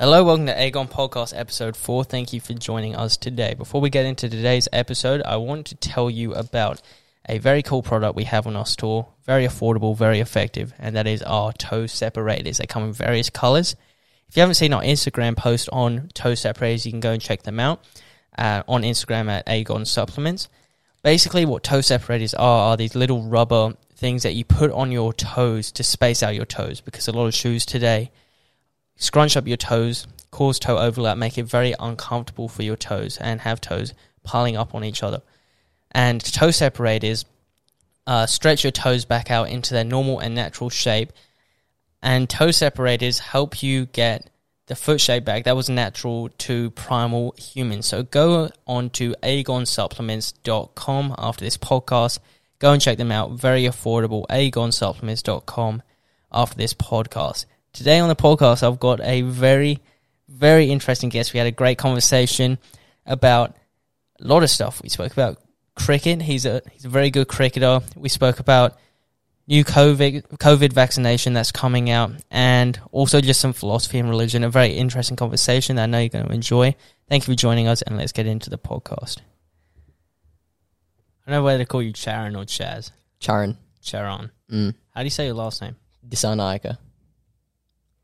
Hello, welcome to Aegon Podcast episode 4. Thank you for joining us today. Before we get into today's episode, I want to tell you about a very cool product we have on our store. Very affordable, very effective, and that is our toe separators. They come in various colors. If you haven't seen our Instagram post on toe separators, you can go and check them out uh, on Instagram at Aegon Supplements. Basically, what toe separators are are these little rubber things that you put on your toes to space out your toes because a lot of shoes today scrunch up your toes, cause toe overlap, make it very uncomfortable for your toes, and have toes piling up on each other. And toe separators uh, stretch your toes back out into their normal and natural shape. And toe separators help you get the foot shape back that was natural to primal humans. So go on to aegonsupplements.com after this podcast. Go and check them out. Very affordable. aegonsupplements.com after this podcast. Today on the podcast, I've got a very, very interesting guest. We had a great conversation about a lot of stuff. We spoke about cricket. He's a he's a very good cricketer. We spoke about new COVID COVID vaccination that's coming out, and also just some philosophy and religion. A very interesting conversation that I know you're going to enjoy. Thank you for joining us, and let's get into the podcast. I don't know whether to call you Charon or Chaz. Charan. Charon. Mm. How do you say your last name? Dissanayake.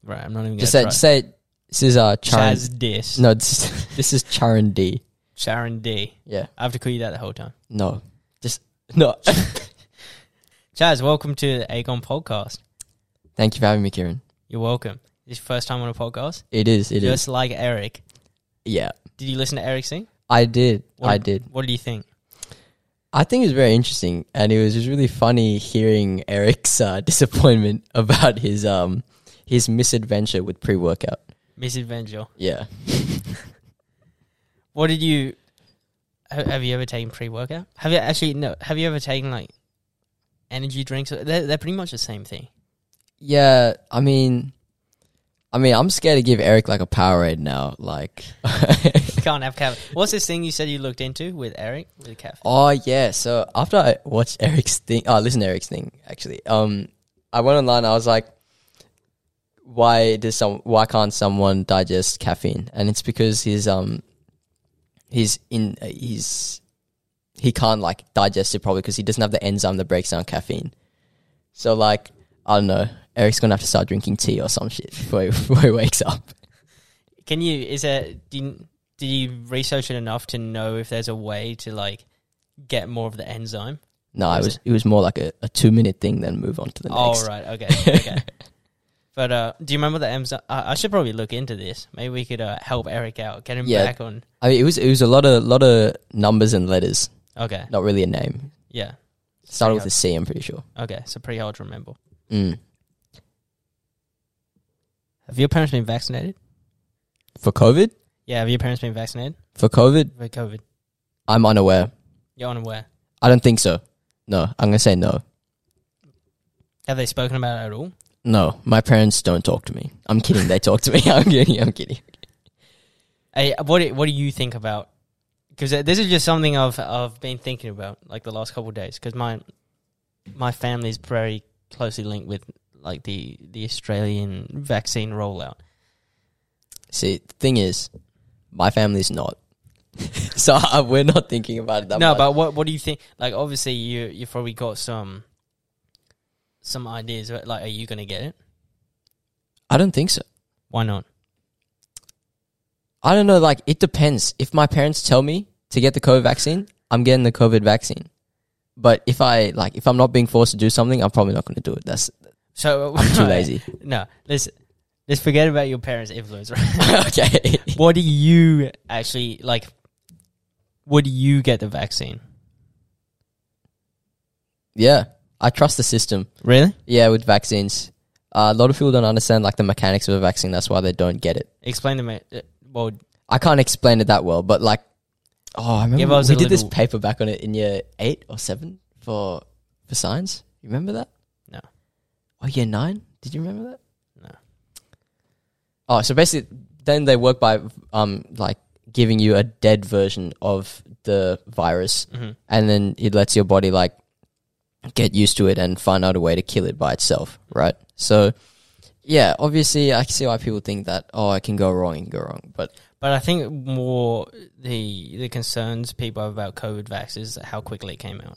Right, I'm not even going Just to say, try. just say this is uh Charan. Chaz Dis. No, this is, this is Charan D. Sharon D. Yeah. I have to call you that the whole time. No. Just no. Chaz, welcome to the Aegon podcast. Thank you for having me, Kieran. You're welcome. This is your first time on a podcast? It is. It is. Just like Eric. Yeah. Did you listen to Eric sing? I did. What- I did. What do you think? I think it was very interesting, and it was just really funny hearing Eric's uh, disappointment about his um his misadventure with pre workout. Misadventure. Yeah. What did you ha- have you ever taken pre workout? Have you actually no have you ever taken like energy drinks? They're they're pretty much the same thing. Yeah. I mean, I mean, I'm scared to give Eric like a Powerade now. Like. You can't have caffeine. What's this thing you said you looked into with Eric with caffeine? Oh yeah. So after I watched Eric's thing, oh, listen to Eric's thing actually. Um, I went online. I was like, why does some? Why can't someone digest caffeine? And it's because he's um, he's in uh, he's he can't like digest it probably because he doesn't have the enzyme that breaks down caffeine. So like I don't know. Eric's gonna have to start drinking tea or some shit before he, before he wakes up. Can you is there do you, did you research it enough to know if there's a way to like get more of the enzyme? No, it Was was it was more like a, a two minute thing. Then move on to the Oh next. right, okay, okay. but uh, do you remember the enzyme? I I should probably look into this. Maybe we could uh, help Eric out, get him Yeah. back on. I mean, it was it was a lot of lot of numbers and letters. Okay, Not really a name. yeah. Started with a C, I'm pretty sure. Okay, so pretty hard to remember. Mm. Have your parents been vaccinated? For COVID? Yeah, have your parents been vaccinated For COVID, for COVID? I'm unaware. You're unaware. I don't think so. No, I'm gonna say no. Have they spoken about it at all? No, my parents don't talk to me. I'm kidding. They talk to me. I'm kidding. I'm kidding. Hey, what do, what do you think about? Because this is just something I've I've been thinking about like the last couple of days. Because my my family is very closely linked with like the the Australian vaccine rollout. See, the thing is, my family's not. so uh, we're not thinking about it that no, much. but what what do you think? Like, obviously, you you've probably got some some ideas. but, Like, are you gonna get it? I don't think so. Why not? I don't know. Like, it depends. If my parents tell me to get the COVID vaccine, I'm getting the COVID vaccine. But if I like, if I'm not being forced to do something, I'm probably not going to do it. That's So I'm too lazy. No, let's let's forget about your parents' influence. Right? okay. what do you actually like? Would you get the vaccine? Yeah, I trust the system. Really? Yeah, with vaccines, uh, a lot of people don't understand like the mechanics of a vaccine. That's why they don't get it. Explain to me. uh, Well, I can't explain it that well, but like, oh, I remember Give us we a did this little- paper back on it in year eight or seven for for science. You remember that? No. Oh, year nine? Did you remember that? No. Oh, so basically, then they work by um like giving you a dead version of the virus, hmm and then it lets your body like get used to it and find out a way to kill it by itself, right? So Yeah, obviously, I can see why people think that. Oh, I can go wrong, and go wrong. But But I think more the the concerns people have about COVID vax is how quickly it came out.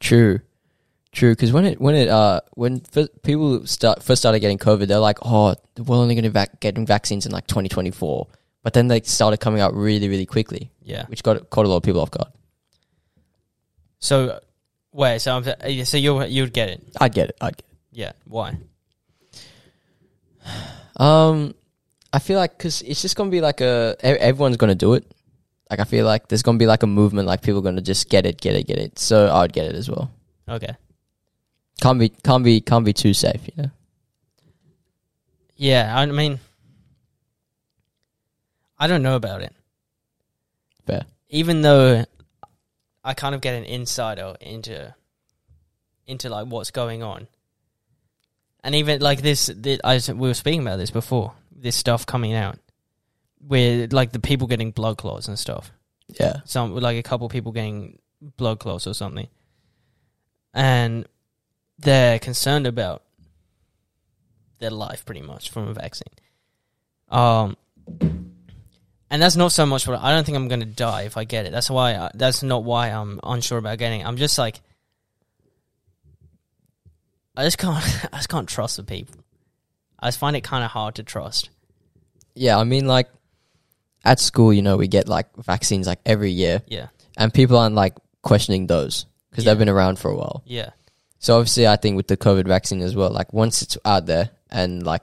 true, true. Because when it when it uh when f- people start first started getting COVID, they're like, oh, we're only going to vac- getting vaccines in like 2024. But then they started coming out really, really quickly, Yeah. which got caught a lot of people off guard. So wait, so I'm, so you you would get it? I'd get it. I'd get Yeah. Why? Um, I feel like because it's just gonna be like a everyone's gonna do it. Like I feel like there's gonna be like a movement, like people are gonna just get it, get it, get it. So I'd get it as well. Okay. Can't be, can't be, can't be too safe, you know. Yeah. I mean, I don't know about it. Fair. Even though I kind of get an insider into into like what's going on, and even like this, this I we were speaking about this before. This stuff coming out, where like the people getting blood clots and stuff. Yeah, some like a couple people getting blood clots or something, and they're concerned about their life pretty much from a vaccine. Um, and that's not so much what I don't think I'm going to die if I get it. That's why I, that's not why I'm unsure about getting. it. I'm just like I just can't I just can't trust the people. I just find it kind of hard to trust. yeah. I mean, like at school, you know, we get like vaccines like every year, Yeah, and people aren't like questioning those because Yeah. they've been around for a while. yeah, So obviously, I think with the COVID vaccine as well, like once it's out there and like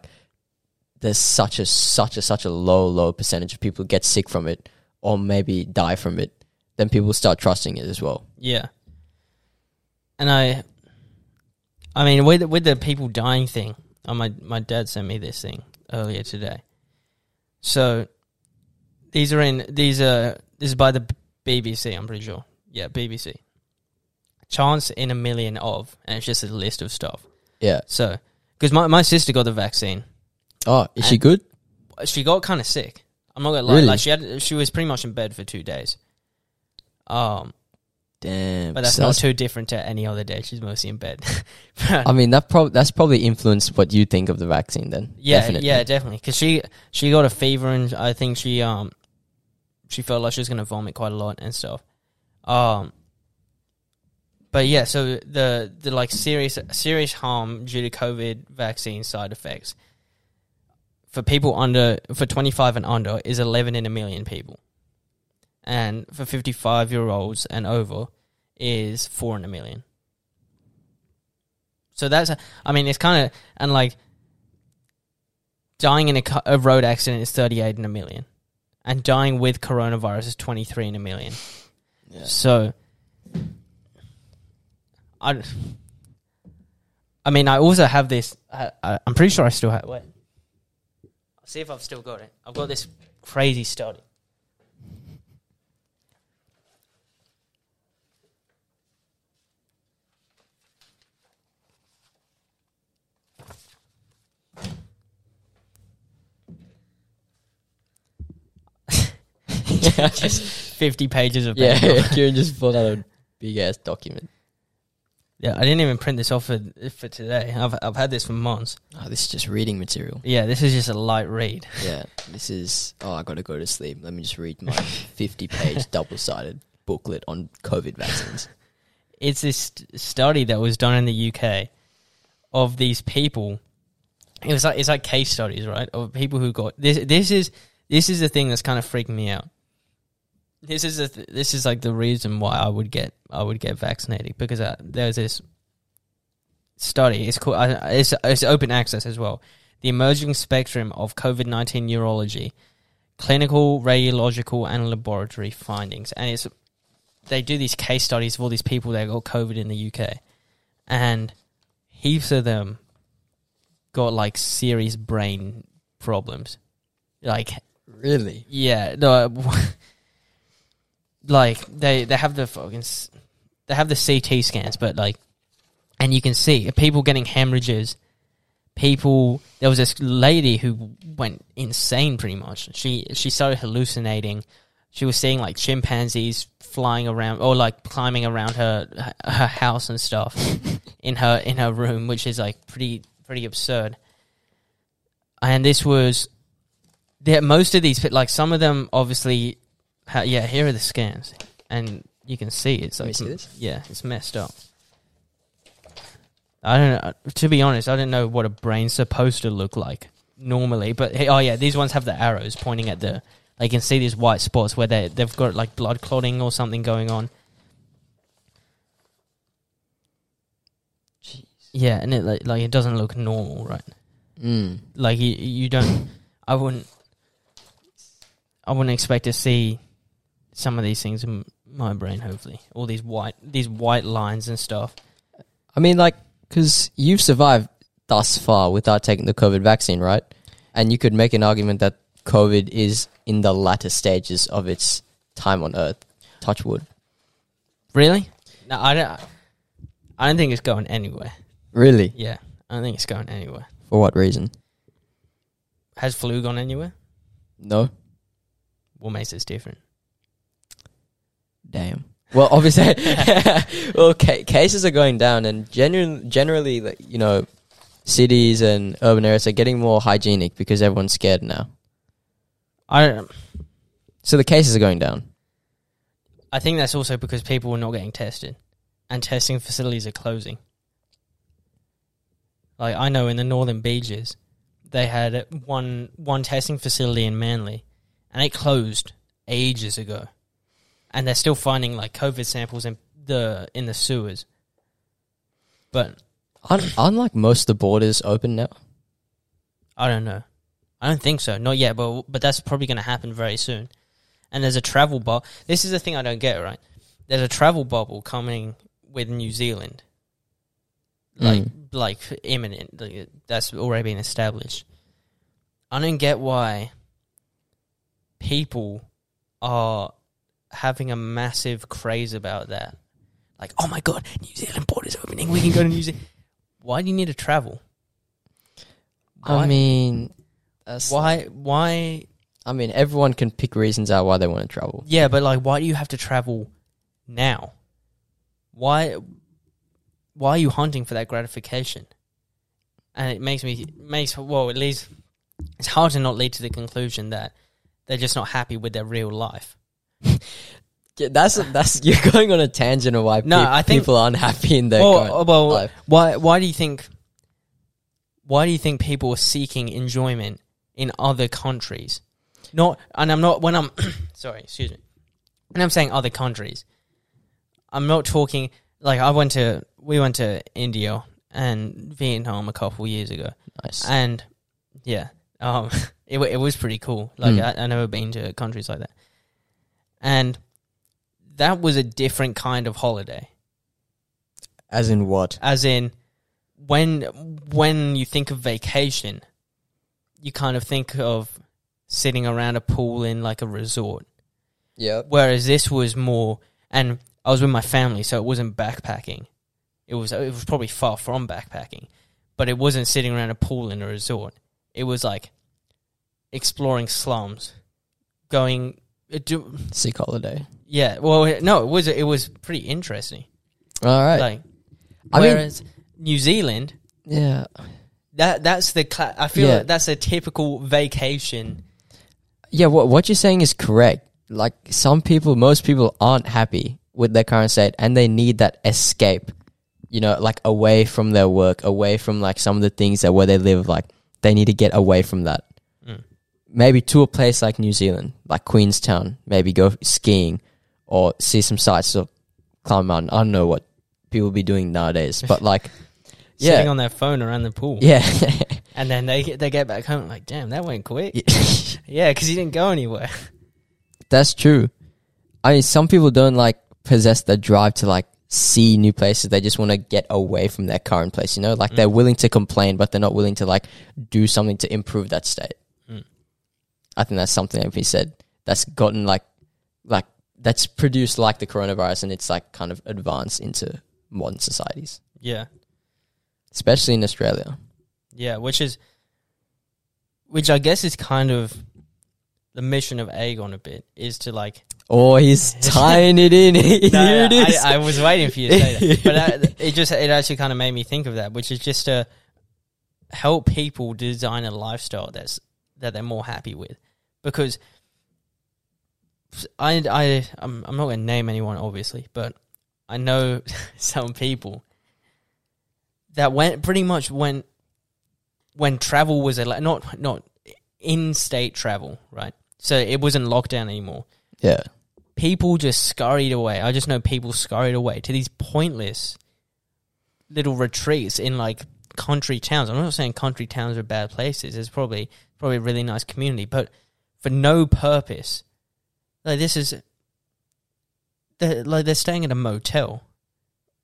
there's such a such a such a low low percentage of people get sick from it or maybe die from it, then people start trusting it as well. Yeah. And I I mean with with the people dying thing, oh, my my dad sent me this thing earlier today. So these are in these are this is by the BBC, I'm pretty sure. Yeah, BBC. Chance in a million of and it's just a list of stuff. Yeah. So because my, my sister got the vaccine. Oh, is she And- good? She got kind of sick. I'm not gonna lie. Really? Like she had she was pretty much in bed for two days. Um Damn. but that's So not too different to any other day. She's mostly in bed. I mean, that prob- that's probably influenced what you think of the vaccine. Then, yeah, Definitely. yeah, definitely. Because she she got a fever and I think she um she felt like she was gonna vomit quite a lot and stuff. Um, but yeah, so the the like serious serious harm due to COVID vaccine side effects for people under for twenty five and under is eleven in a million people, and for fifty five year olds and over is four in a million. So that's I mean it's kind of and like dying in a, a road accident is 38 in a million and dying with coronavirus is 23 in a million Yeah. so i i mean i also have this I, I, i'm pretty sure i still have wait see if i've still got it i've got this crazy study just 50 pages of yeah. paper. Kieran just pulled out a big ass document. Yeah, I didn't even print this off for for today. I've I've had this for months. Oh, this is just reading material. Yeah, this is just a light read. Yeah, this is. Oh, I got to go to sleep. Let me just read my fifty-page double-sided booklet on COVID vaccines. It's this st- study that was done in the UK of these people. It was like it's like case studies, right? Of people who got this. This is this is the thing that's kind of freaking me out. This is the th- this is like the reason why I would get I would get vaccinated because uh, there's this study. It's called uh, it's it's open access as well. The emerging spectrum of COVID nineteen neurology, clinical, radiological, and laboratory findings, and it's they do these case studies of all these people that got COVID in the UK, and heaps of them got like serious brain problems, like Really? yeah, no, like they they have the fucking they have the CT scans, but like, and you can see people getting hemorrhages. People, there was this lady who went insane. Pretty much, she she started hallucinating. She was seeing like chimpanzees flying around or like climbing around her her house and stuff in her in her room, which is like pretty pretty absurd. and this was yeah, most of these like some of them obviously ha- yeah here are the scans and you can see it's Let me like see this. yeah it's messed up i don't know to be honest i don't know what a brain's supposed to look like normally but hey, oh yeah these ones have the arrows pointing at the like you can see these white spots where they they've got like blood clotting or something going on Jeez. yeah and it like, like it doesn't look normal right Mm. like you, you don't i wouldn't i wouldn't expect to see some of these things in my brain hopefully all these white these white lines and stuff I mean, like, because you've survived thus far without taking the COVID vaccine, right? And you could make an argument that COVID is in the latter stages of its time on Earth. Touch wood. really no i don't i don't think it's going anywhere Really? yeah i don't think it's going anywhere For what reason? has flu gone anywhere No. what makes this different Damn. Well, obviously, well, ca- cases are going down, and genuine, generally, like, you know, cities and urban areas are getting more hygienic because everyone's scared now. i don't So the cases are going down. i think that's also because people are not getting tested and testing facilities are closing like i know in the northern beaches they had one one testing facility in Manly, and it closed ages ago, and they're still finding like COVID samples in the in the sewers. But aren't most of the borders open now? I don't know. I don't think so. Not yet, but but that's probably going to happen very soon. And there's a travel bubble. This is the thing I don't get right. There's a travel bubble coming with New Zealand, like Mm. like imminent. Like, that's already been established. I don't get why people are having a massive craze about that. Like, oh my god, New Zealand border's opening. We can go to New Zealand. Why do you need to travel? I mean, Why? Why? I mean, everyone can pick reasons out why they want to travel. Yeah, but like, why do you have to travel now? Why? Why are you hunting for that gratification? And it makes me makes well, it leads. It's hard to not lead to the conclusion that they're just not happy with their real life. That's that's you're going on a tangent of why No, peop- I think- people are unhappy in their Well, uh, well, life. why? Why do you think? Why do you think people are seeking enjoyment in other countries? Not, and I'm not when I'm sorry, excuse me. When I'm saying other countries, I'm not talking like I went to we went to India and Vietnam a couple years ago, Nice. and yeah, um, it it was pretty cool. Like Mm. I, I never been to countries like that, and that was a different kind of holiday. As in what? As in, when when you think of vacation, you kind of think of sitting around a pool in like a resort. Yeah. Whereas this was more, and I was with my family, so it wasn't backpacking. It was it was probably far from backpacking, but it wasn't sitting around a pool in a resort. It was like exploring slums, going. Do, Sick holiday. yeah, well, no, it was it was pretty interesting. All right. Like, I mean- whereas New Zealand, yeah. that that's the cla- I feel Yeah. like that's a typical vacation. Yeah. What what you're saying is correct. Like some people, most people aren't happy with their current state, and they need that escape. You know, like away from their work, away from like some of the things that where they live. Like they need to get away from that. Maybe to a place like New Zealand, like Queenstown, maybe go skiing or see some sights or climb a mountain. I don't know what people be doing nowadays, but like, yeah. Sitting on their phone around the pool, yeah, and then they get- they get back home like, damn, that went quick. Yeah, because you didn't go anywhere. that's true. I mean, some people don't like possess the drive to like see new places. They just want to get away from their current place. You know, like they're Mm. willing to complain, but they're not willing to like do something to improve that state. I think that's something that we said that's gotten like like that's produced like the coronavirus and it's like kind of advanced into modern societies, Yeah, especially in Australia. yeah, which is, which I guess is kind of the mission of Aegon a bit is to like. Oh, he's tying it in. Here No, it is. I, I was waiting for you to say that, but that, it just it actually kind of made me think of that, which is just to help people design a lifestyle that's that they're more happy with, because I I I'm, I'm not going to name anyone obviously, but I know some people that went pretty much when when travel was a not not in state travel, right? So it wasn't lockdown anymore. Yeah. People just scurried away. I just know people scurried away to these pointless little retreats in like country towns. I'm not saying country towns are bad places. It's probably probably a really nice community, but for no purpose. Like this is they're, like they're staying at a motel.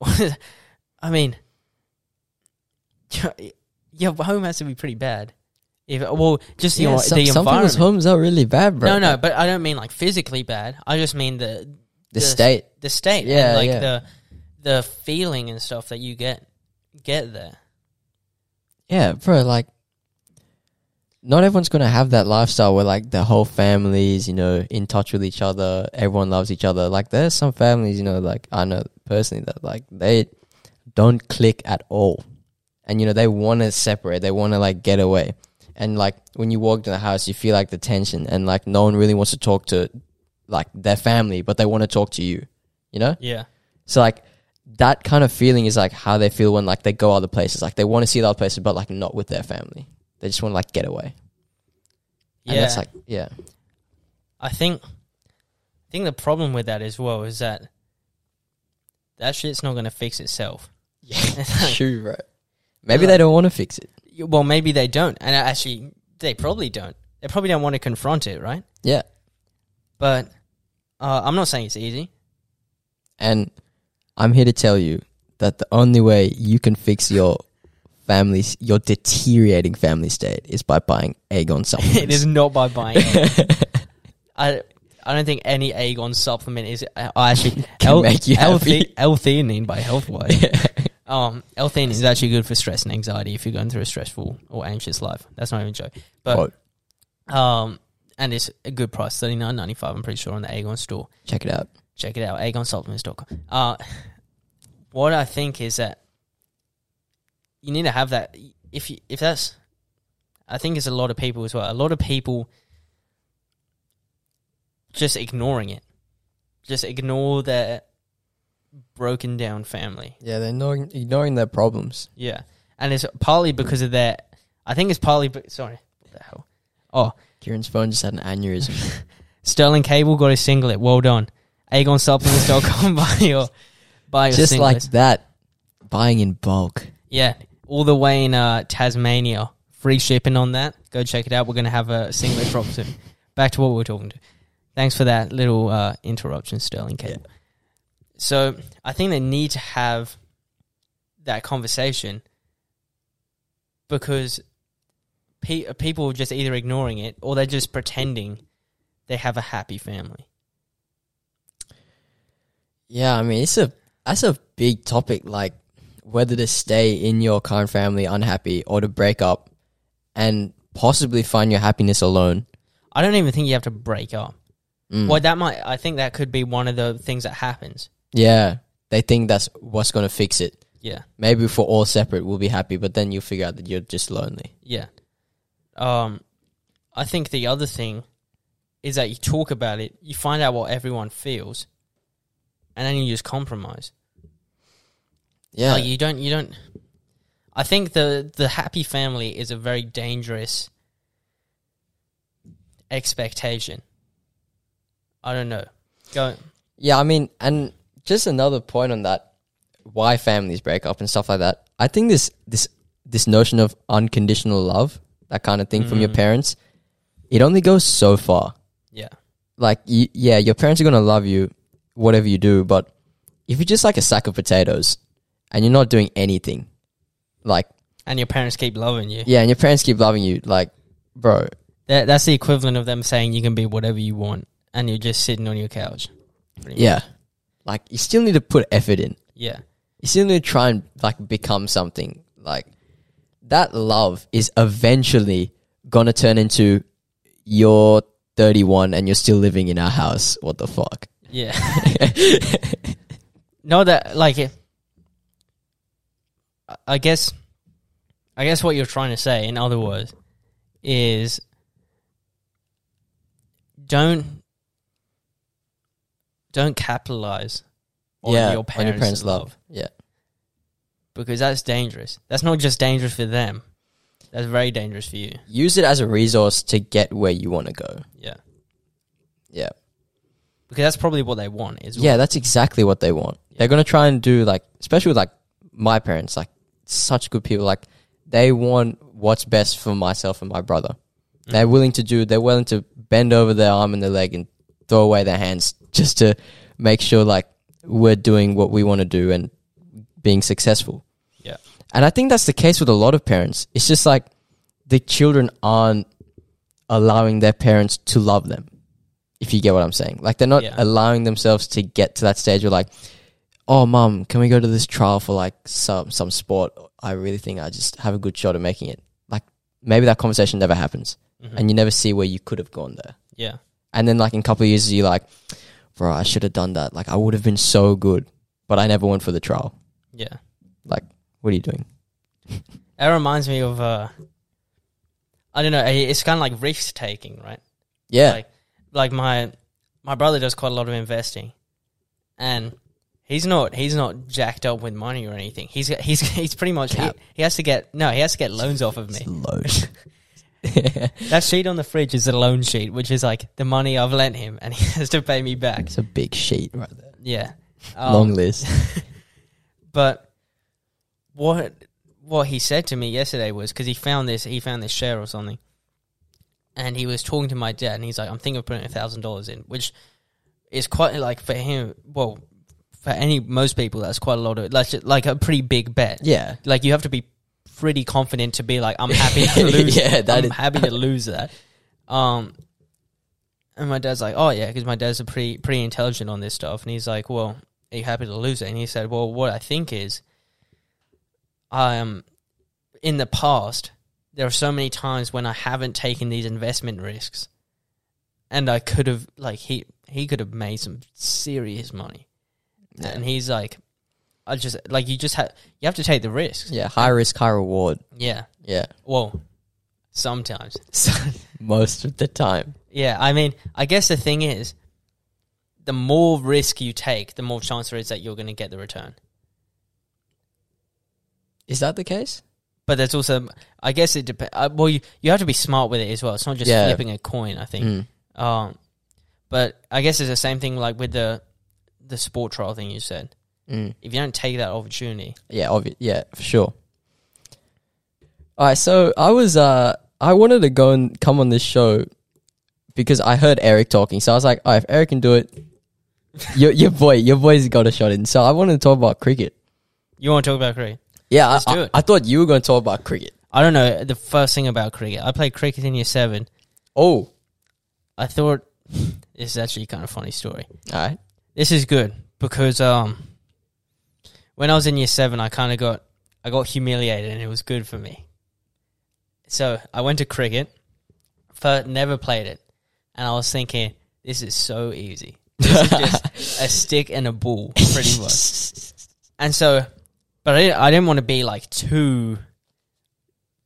I mean, your home has to be pretty bad. If well, just you yeah know, some, the some environment. people's homes are really bad, bro. no, no, but I don't mean like physically bad. I just mean the The state. the state, Yeah, like yeah. the the feeling and stuff that you get get there. Yeah, bro, like not everyone's gonna have that lifestyle where like the whole family's, you know, in touch with each other, everyone loves each other. Like there's some families, you know, like I know personally that like they don't click at all. And you know, they wanna separate, they wanna like get away. And like when you walk to the house you feel like the tension and like no one really wants to talk to like their family, but they want to talk to you. You know? Yeah, So like that kind of feeling is like how they feel when like they go other places. Like they want to see the other places, but like not with their family. They just want to like get away. And yeah. that's like yeah, I think I think the problem with that as well is that that shit's not going to fix itself. yeah, true, bro. Maybe Like- they don't want to fix it. Well, maybe they don't, and actually, they probably don't. They probably don't want to confront it, right? Yeah, But uh, I'm not saying it's easy. and I'm here to tell you that the only way you can fix your family's your deteriorating family state is by buying Aegon supplements. it is not by buying. I I don't think any Aegon supplement is uh, actually Can make you happy. L-theanine by Healthwise. Yeah. Um, L-theanine is actually good for stress and anxiety if you're going through a stressful or anxious life. That's not even a joke. But um, and it's a good price, thirty nine ninety five. I'm pretty sure on the Aegon store. Check it out. Check it out, aegonsupplements.com. Uh, what I think is that you need to have that. If you, if that's, I think it's a lot of people as well. A lot of people just ignoring it, just ignore their broken down family. Yeah, they're ignoring, ignoring their problems. Yeah, and it's partly because of their. I think it's partly. Be- sorry, what the hell? Oh, Kieran's phone just had an aneurysm. Sterling Cable got a singlet. Well done. AegonSupplements.com buy your buy your just singlets. like that, buying in bulk. Yeah, all the way in uh, Tasmania. Free shipping on that. Go check it out. We're going to have a single drop soon. Back to what we were talking to. Thanks for that little uh, interruption, Sterling Cable. So I think they need to have that conversation because pe- people are just either ignoring it or they're just pretending they have a happy family. Yeah, I mean it's a that's a big topic. Like whether to stay in your current family unhappy or to break up and possibly find your happiness alone. I don't even think you have to break up. Mm. Well, that might. I think that could be one of the things that happens. Yeah, they think that's what's gonna fix it. Yeah, Maybe if we're all separate, we'll be happy, but then you'll figure out that you're just lonely. yeah. Um, I think the other thing is that you talk about it, you find out what everyone feels, and then you just compromise. Yeah, Like you don't. You don't. I think the the happy family is a very dangerous expectation. I don't know. Go. Yeah, I mean, and just another point on that, why families break up and stuff like that. I think this this this notion of unconditional love, that kind of thing from your Mm. parents, it only goes so far. Yeah. Like, yeah, your parents are gonna love you, whatever you do. But if you're just like a sack of potatoes and you're not doing anything, like, And your parents keep loving you. yeah, and your parents keep loving you, like, bro, That, that's the equivalent of them saying you can be whatever you want, and you're just sitting on your couch. pretty much. yeah, like you still need to put effort in. Yeah. you still need to try and like become something like that love is eventually gonna turn into you're 31 and you're still living in our house what the fuck Yeah. no, that like it. I- guess I guess what you're trying to say, in other words, is don't don't capitalize on yeah, your parents', on your parents' love. love. Yeah, because that's dangerous. That's not just dangerous for them. That's very dangerous for you. use it as a resource to get where you want to go. Yeah, Yeah, because that's probably what they want. Is yeah, that's exactly what they want. They're gonna try and do like, especially with like my parents, like such good people. Like they want what's best for myself and my brother. They're mm. willing to do. They're willing to bend over their arm and their leg and throw away their hands just to make sure like we're doing what we want to do and being successful. Yeah. And I think that's the case with a lot of parents. It's just like the children aren't allowing their parents to love them. If you get what I'm saying. Like they're not Yeah. allowing themselves to get to that stage where like, oh mom, can we go to this trial for like some some sport? I really think I just have a good shot at making it. Like maybe that conversation never happens. Mhm. And you never see where you could have gone there. yeah, And then like in a couple of years you're like, bro, I should have done that. Like I would have been so good. But I never went for the trial. yeah. Like, what are you doing? That reminds me of uh, I don't know. It's kind of like risk taking, right? Yeah. Like, like my my brother does quite a lot of investing, and he's not he's not jacked up with money or anything. He's he's he's pretty much he, he has to get no he has to get loans off of me. Load. That sheet on the fridge is a loan sheet, which is like the money I've lent him, and he has to pay me back. it's a big sheet right there. Yeah, Um, Long list. But what what he said to me yesterday was because he found this he found this share or something, and he was talking to my dad, and he's like, "I'm thinking of putting a thousand dollars in," which is quite like for him. Well, for any most people, that's quite a lot of like like a pretty big bet. Yeah. Like you have to be pretty confident to be like, "I'm happy to lose." Yeah, that I'm is- happy to lose that. Um, and my dad's like, "Oh yeah," because my dad's a pretty pretty intelligent on this stuff, and he's like, "Well, are you happy to lose it?" And he said, "Well, what I think is, um, in the past, there are so many times when I haven't taken these investment risks, and I could have like he he could have made some serious money, Yeah. and he's like." I just like you just have you have to take the risks. Yeah. High risk, high reward. Yeah. Yeah. Well, sometimes. Most of the time. Yeah, I mean, I guess the thing is, the more risk you take, the more chance there is that you're going to get the return. Is that the case? But there's also, I guess it depends. Uh, well, you you have to be smart with it as well. It's not just Yeah. flipping a coin. I think. Mm. Um, but I guess it's the same thing like with the the sport trial thing you said. Mm. If you don't take that opportunity, Yeah, obvi- yeah, for sure. All right, so I was uh I wanted to go and come on this show because I heard Eric talking. So I was like, "Oh, if Eric can do it, your your boy, your boy's got a shot in." So I wanted to talk about cricket. you want to talk about cricket. Yeah, Let's I, do I, it. I thought you were going to talk about cricket. I don't know the first thing about cricket. I played cricket in year seven. Oh, I thought this is actually kind of funny story. all right. This is good because um, when I was in year seven, I kind of got I got humiliated, and it was good for me. So I went to cricket, first, never played it, and I was thinking this is so easy. This is just a stick and a ball, pretty much. And so, but I didn't, I didn't want to be like too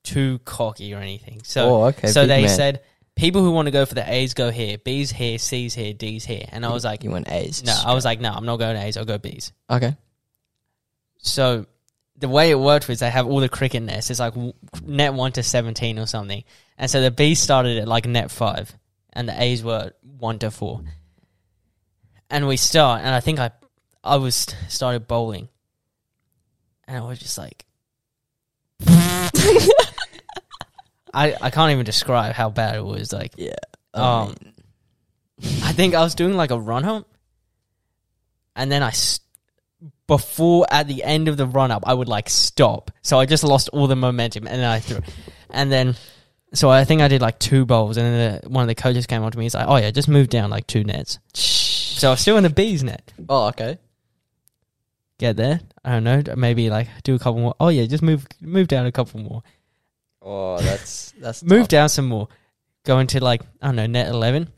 too cocky or anything. So oh, okay. so they man. said people who want to go for the A's go here, B's here, C's here, D's here, and I was like, you went A's. no, I was like, no, I'm not going A's. I'll go B's. okay. So the way it worked was they have all the cricket nets. It's like net one to seventeen or something, and so the B's started at like net five, and the A's were one to four. And we start, and I think I, I was started bowling, and I was just like, I I can't even describe how bad it was. Like Yeah. Um, mean, I think I was doing like a run up, and then I, s- before at the end of the run up, I would like stop. So I just lost all the momentum, and then I threw, and then, so I think I did like two bowls, and then the, one of the coaches came up to me. He's like, "Oh yeah, just move down like two nets." So I was still in the bees net. oh, okay. Get there? I don't know. Maybe like do a couple more. Oh yeah, just move move down a couple more. Oh, that's that's Move down some more. Go into like I don't know net eleven.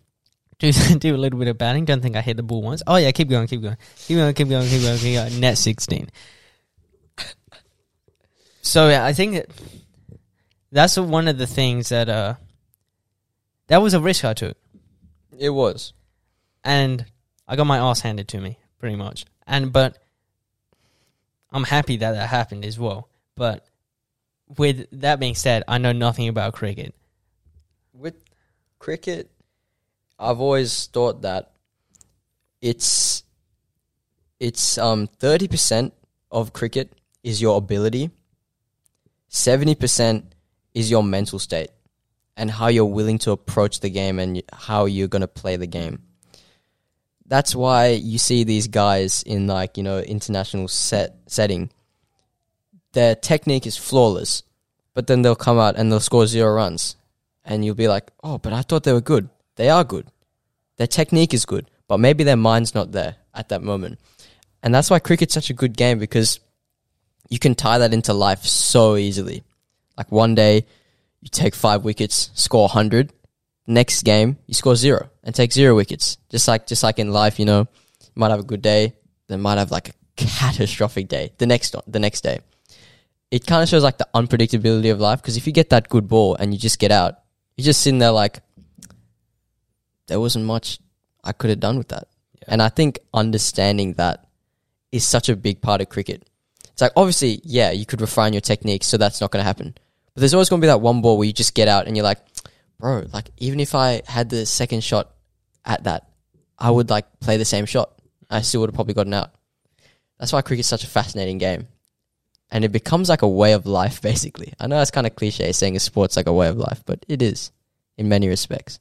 Do do a little bit of batting. Don't think I hit the ball once. Oh yeah, keep going, keep going, keep going, keep going, keep going, keep going. Net sixteen. So yeah, I think that that's one of the things that uh that was a risk I took, It was. and I got my ass handed to me pretty much. And but I'm happy that that happened as well. But with that being said, I know nothing about cricket. with cricket, I've always thought that it's it's um thirty percent of cricket is your ability, seventy percent is your mental state, and how you're willing to approach the game and how you're gonna play the game. That's why you see these guys in like you know international set setting. Their technique is flawless, but then they'll come out and they'll score zero runs and you'll be like, oh, but I thought they were good. They are good. Their technique is good, but maybe their mind's not there at that moment. And that's why cricket's such a good game because you can tie that into life so easily. Like one day, you take five wickets, score 100. Next game, you score zero and take zero wickets. Just like, just like in life, you know, you might have a good day, then might have like a catastrophic day the next, the next day. It kind of shows like the unpredictability of life because if you get that good ball and you just get out, you're just sitting there like, there wasn't much I could have done with that. Yeah. And I think understanding that is such a big part of cricket. It's like, obviously, yeah, you could refine your technique, so that's not going to happen. But there's always going to be that one ball where you just get out and you're like, bro, like, even if I had the second shot at that, I would like play the same shot. I still would have probably gotten out. That's why cricket's such a fascinating game. And it becomes like a way of life, basically. I know that's kind of cliche saying a sport's like a way of life, but it is in many respects.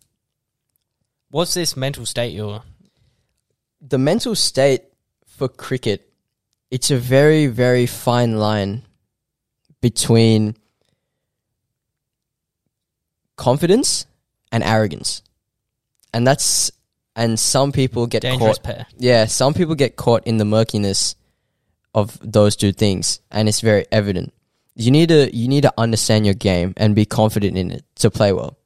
What's this mental state you're? the mental state for cricket, it's a very, very fine line between confidence and arrogance. And that's and some people get Dangerous caught pair. yeah, some people get caught in the murkiness of those two things and it's very evident. You need to you need to understand your game and be confident in it to play well.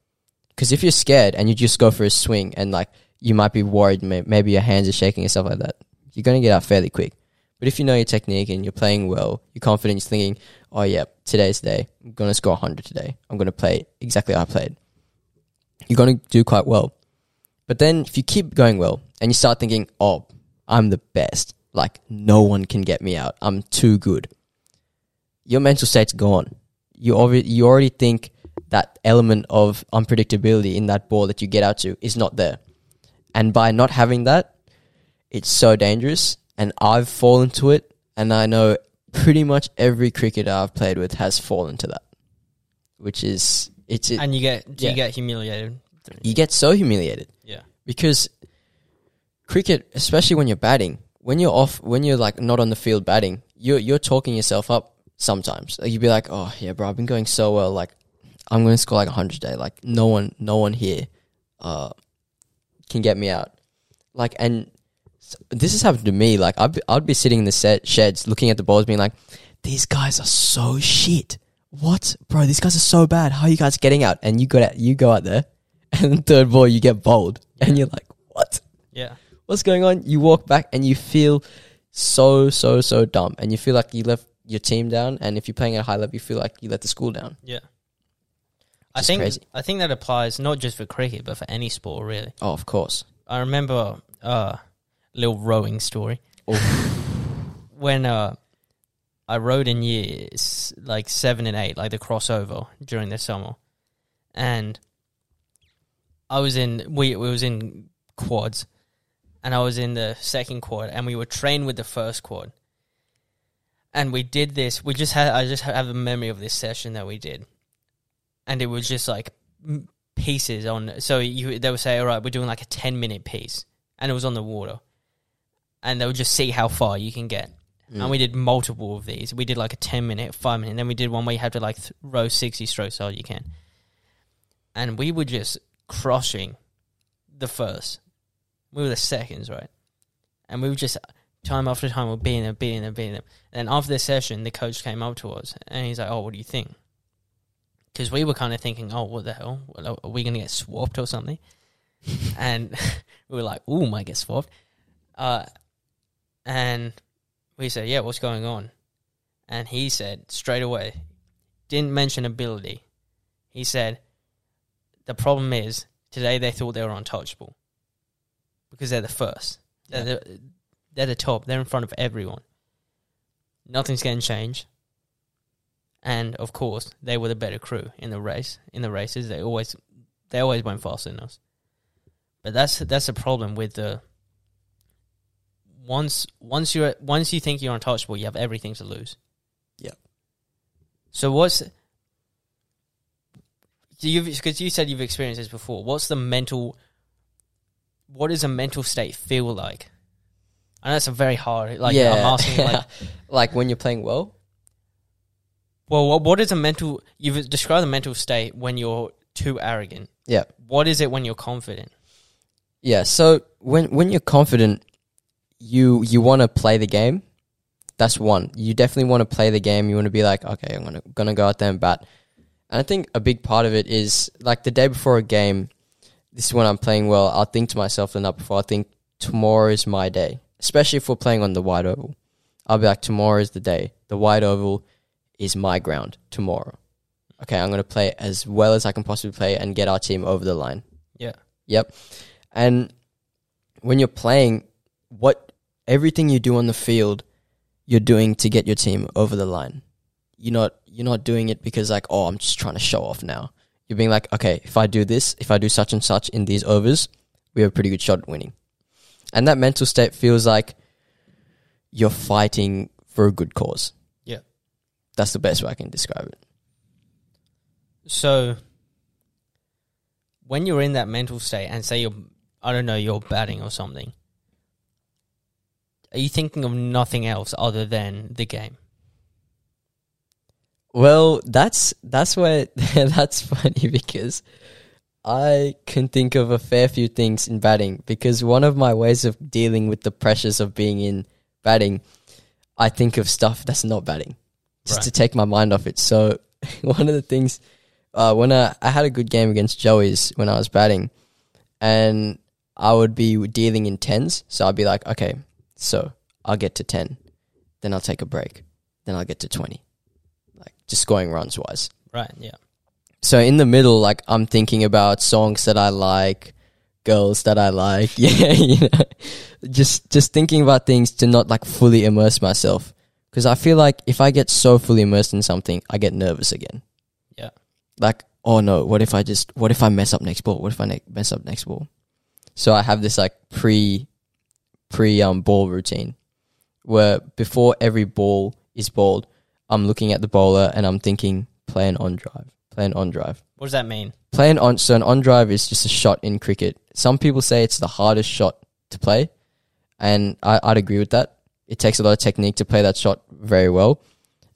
Cuz if you're scared and you just go for a swing and like you might be worried maybe your hands are shaking and stuff like that, you're going to get out fairly quick. But if you know your technique and you're playing well, you're confident, you're thinking, "Oh yeah, today's the day. I'm going to score 100 today. I'm going to play exactly how I played." You're going to do quite well. But then if you keep going well and you start thinking, "Oh, I'm the best. Like no one can get me out. I'm too good." Your mental state's gone. You already you already think that element of unpredictability in that ball that you get out to is not there. And by not having that, it's so dangerous. And I've fallen to it, and I know pretty much every cricketer I've played with has fallen to that, which is it's it, And you get do yeah. you get humiliated? you get so humiliated Yeah. because cricket, especially when you're batting, when you're off, when you're like not on the field batting, you're you're talking yourself up sometimes. Like, you'd be like, "Oh yeah, bro, I've been going so well. Like, I'm going to score like hundred today. Like, no one, no one here, uh, can get me out. Like, and this has happened to me. Like, I'd be, I'd be sitting in the set sheds looking at the balls, being like, "These guys are so shit. What, bro? These guys are so bad. How are you guys getting out?" And you go out, you go out there, and third ball you get bowled, and you're like, "What? Yeah. What's going on?" You walk back and you feel so, so, so dumb, and you feel like you left your team down. And if you're playing at a high level, you feel like you let the school down. Yeah. I think crazy. I think that applies not just for cricket but for any sport really. Oh, of course. I remember uh little rowing story. When uh I rowed in years like seven and eight, like the crossover during the summer. And I was in we we was in quads and I was in the second quad and we were trained with the first quad. And we did this we just had I just have a memory of this session that we did. And it was just like pieces on so you they would say all right we're doing like a 10 minute piece and it was on the water and they would just see how far you can get Mm. and we did multiple of these we did like a 10 minute 5 minute and then we did one where you had to like th- row 60 strokes hard you can and we were just crushing the first we were the seconds right and we were just time after time we're beating them beating them beating them and then after the session the coach came up to us and he's like oh what do you think because we were kind of thinking, oh, what the hell? Are we going to get swapped or something? and we were like, ooh, might get swapped. Uh, and we said, yeah, what's going on? And he said straight away, didn't mention ability, He said, the problem is today they thought they were untouchable because they're the first. They're, the, they're the top. They're in front of everyone. Nothing's going to change. And of course, they were the better crew in the race. In the races, they always they always went faster than us. But that's that's a problem with the once once you are once you think you're untouchable, you have everything to lose. Yeah. So what's you've because you said you've experienced this before. What's the mental? What does a mental state feel like? I know it's a very hard. Like I'm asking, like, like when you're playing well. well, what, what is a mental? You've described the mental state when you're too arrogant. Yeah. What is it when you're confident? Yeah. So when when you're confident, you you want to play the game. That's one. You definitely want to play the game. You want to be like, okay, I'm gonna gonna go out there and bat. And I think a big part of it is like the day before a game. This is when I'm playing well. I'll think to myself the night before. I think tomorrow is my day, especially if we're playing on the wide oval. I'll be like, tomorrow is the day. The wide oval is my ground tomorrow. Okay, I'm gonna play as well as I can possibly play and get our team over the line. Yeah. Yep. And when you're playing, what everything you do on the field, you're doing to get your team over the line. You're not you're not doing it because like, oh, I'm just trying to show off now. You're being like, okay, if I do this, if I do such and such in these overs, we have a pretty good shot at winning. And that mental state feels like you're fighting for a good cause. Yeah. That's the best way I can describe it. So when you're in that mental state and say you're I don't know, you're batting or something, are you thinking of nothing else other than the game? Well, that's that's where that's funny because I can think of a fair few things in batting because one of my ways of dealing with the pressures of being in batting, I think of stuff that's not batting, just Right. to take my mind off it. So one of the things uh, when I I had a good game against Joey's when I was batting, and I would be dealing in tens, so I'd be like, okay, so I'll get to ten, then I'll take a break, then I'll get to twenty just scoring runs wise. Right, yeah. So in the middle, like I'm thinking about songs that I like, girls that I like, yeah, you know, just just thinking about things to not like fully immerse myself because I feel like if I get so fully immersed in something, I get nervous again. Yeah. Like, oh no, what if I just, what if I mess up next ball? What if I ne- mess up next ball? So I have this like pre pre um ball routine where before every ball is balled, I'm looking at the bowler and I'm thinking, play an on drive, play an on drive. What does that mean? Play an on, so an on drive is just a shot in cricket. Some people say it's the hardest shot to play, and I, I'd agree with that. It takes a lot of technique to play that shot very well.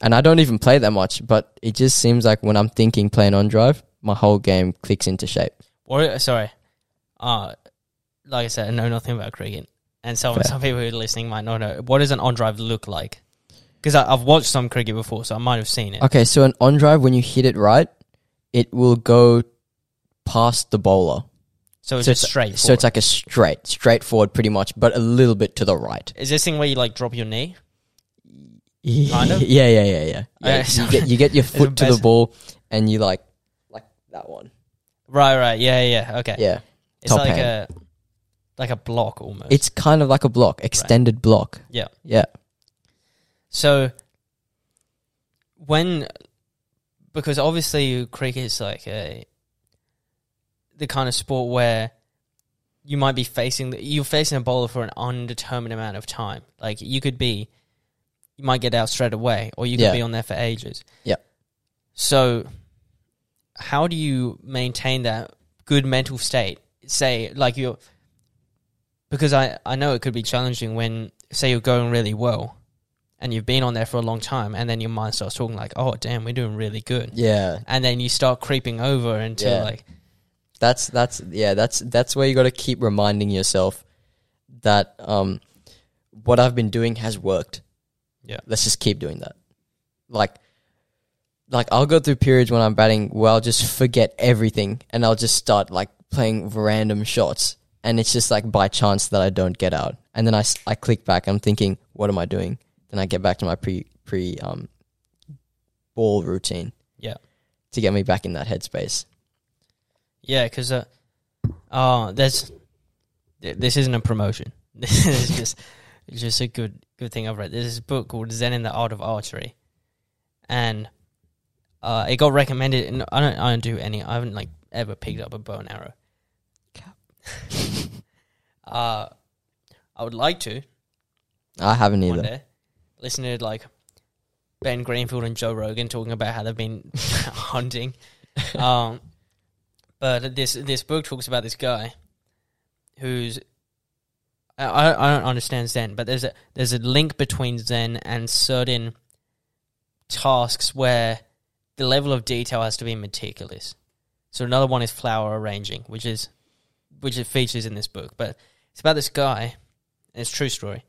And I don't even play that much, but it just seems like when I'm thinking playing on drive, my whole game clicks into shape. Or sorry, uh, like I said, I know nothing about cricket, and some Fair. some people who are listening might not know. What does an on drive look like? Because I've watched some cricket before, so I might have seen it. Okay, so an on drive, when you hit it right, it will go past the bowler. So it's so just it's- straight. So it's like a straight, straightforward pretty much, but a little bit to the right. is this thing where you like drop your knee? Yeah, Kind of? Yeah, yeah, yeah, yeah. yeah you, get, you get your foot to the ball and you like, like that one. Right, right, yeah, yeah, okay. Yeah. it's top like hand. a like a block almost. It's kind of like a block, extended block. Yeah. Yeah. So when because obviously cricket is like a the kind of sport where you might be facing you're facing a bowler for an undetermined amount of time. Like you could be you might get out straight away or you could Yeah. be on there for ages. Yeah. So how do you maintain that good mental state? Say like you're because I, I know it could be challenging when say you're going really well and you've been on there for a long time and then your mind starts talking like, Oh damn, we're doing really good. Yeah. And then you start creeping over until Yeah. like That's that's yeah, that's that's where you got to keep reminding yourself that um what I've been doing has worked. Yeah. Let's just keep doing that. Like like I'll go through periods when I'm batting where I'll just forget everything and I'll just start like playing random shots and it's just like by chance that I don't get out. And then I I click back I'm thinking what am I doing? Then I get back to my pre pre um ball routine. Yeah. to get me back in that headspace. Yeah, because uh, uh, there's this isn't a promotion. This is just it's just a good good thing I've read. There's this book called Zen in the Art of Archery, and uh, it got recommended. And I don't I don't do any. I haven't like ever picked up a bow and arrow. Cap. uh, I would like to I haven't one either. Day. Listen to like Ben Greenfield and Joe Rogan talking about how they've been hunting. Um, but this this book talks about this guy who's I I don't understand Zen, but there's a there's a link between Zen and certain tasks where the level of detail has to be meticulous. So another one is flower arranging, which is which it features in this book, but it's about this guy. And it's true story.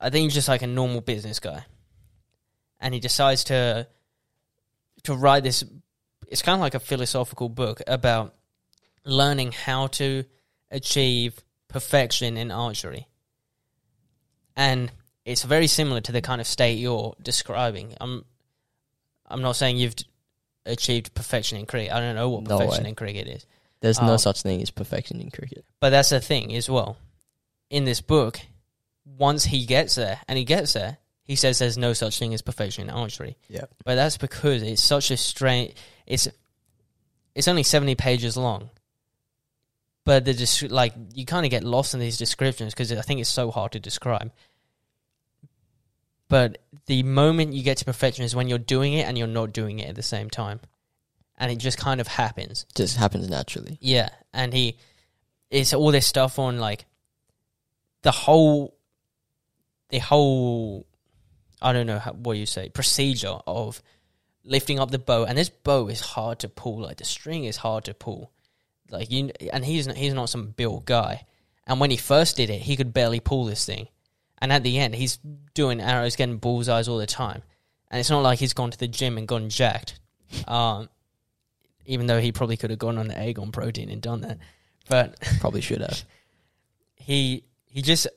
I think he's just like a normal business guy, and he decides to to write this. It's kind of like a philosophical book about learning how to achieve perfection in archery, and it's very similar to the kind of state you're describing. I'm I'm not saying you've achieved perfection in cricket. I don't know what perfection way. in cricket is. There's no Um, such thing as perfection in cricket. But that's the thing as well. In this book, once he gets there, and he gets there, he says there's no such thing as perfection in archery. Yeah. But that's because it's such a strange. It's it's only seventy pages long. But the just like you kind of get lost in these descriptions because I think it's so hard to describe. But the moment you get to perfection is when you're doing it and you're not doing it at the same time, and it just kind of happens. Just happens naturally. Yeah, and he it's all this stuff on like the whole the whole I don't know how, what you say procedure of lifting up the bow, and this bow is hard to pull. Like the string is hard to pull. Like you, and he's not, he's not some built guy. And when he first did it, he could barely pull this thing. And at the end, he's doing arrows, getting bullseyes all the time. And it's not like he's gone to the gym and gone jacked. Um, even though he probably could have gone on the egg on protein and done that. But Probably should have. he he just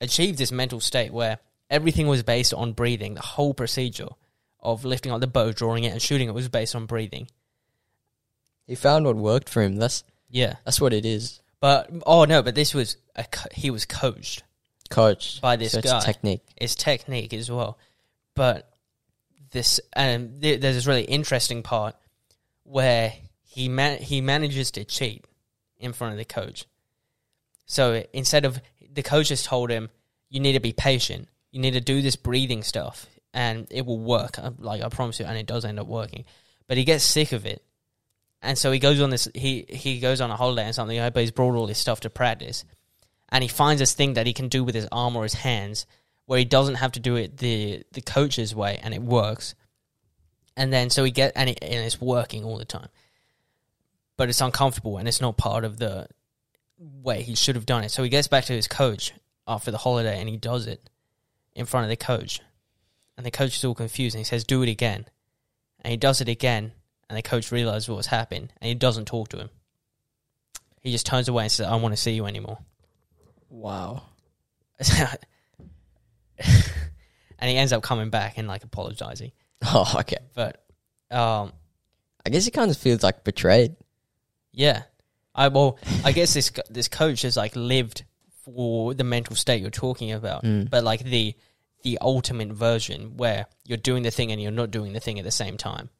achieved this mental state where everything was based on breathing. The whole procedure of lifting up the bow, drawing it, and shooting it was based on breathing. He found what worked for him. That's Yeah, that's what it is. but oh no, but this was a co- he was coached. coached By this so it's guy. technique. It's technique as well, but this and th- there's this really interesting part where he man- he manages to cheat in front of the coach. So instead of the coach has told him, you need to be patient. You need to do this breathing stuff, and it will work. Like I promise you, and it does end up working. But he gets sick of it, and so he goes on this. He he goes on a holiday and something. But he's brought all this stuff to practice, and he finds this thing that he can do with his arm or his hands, where he doesn't have to do it the the coach's way, and it works. And then so he get and, it, and it's working all the time, but it's uncomfortable and it's not part of the way he should have done it. So he gets back to his coach after the holiday and he does it in front of the coach. And the coach is all confused and he says, Do it again. And he does it again and the coach realizes what's happened and he doesn't talk to him. He just turns away and says, I don't want to see you anymore. Wow. and he ends up coming back and like apologizing. Oh, okay. But um I guess he kind of feels like betrayed. Yeah, I well, I guess this this coach has like lived for the mental state you're talking about, Mm. but like the the ultimate version where you're doing the thing and you're not doing the thing at the same time.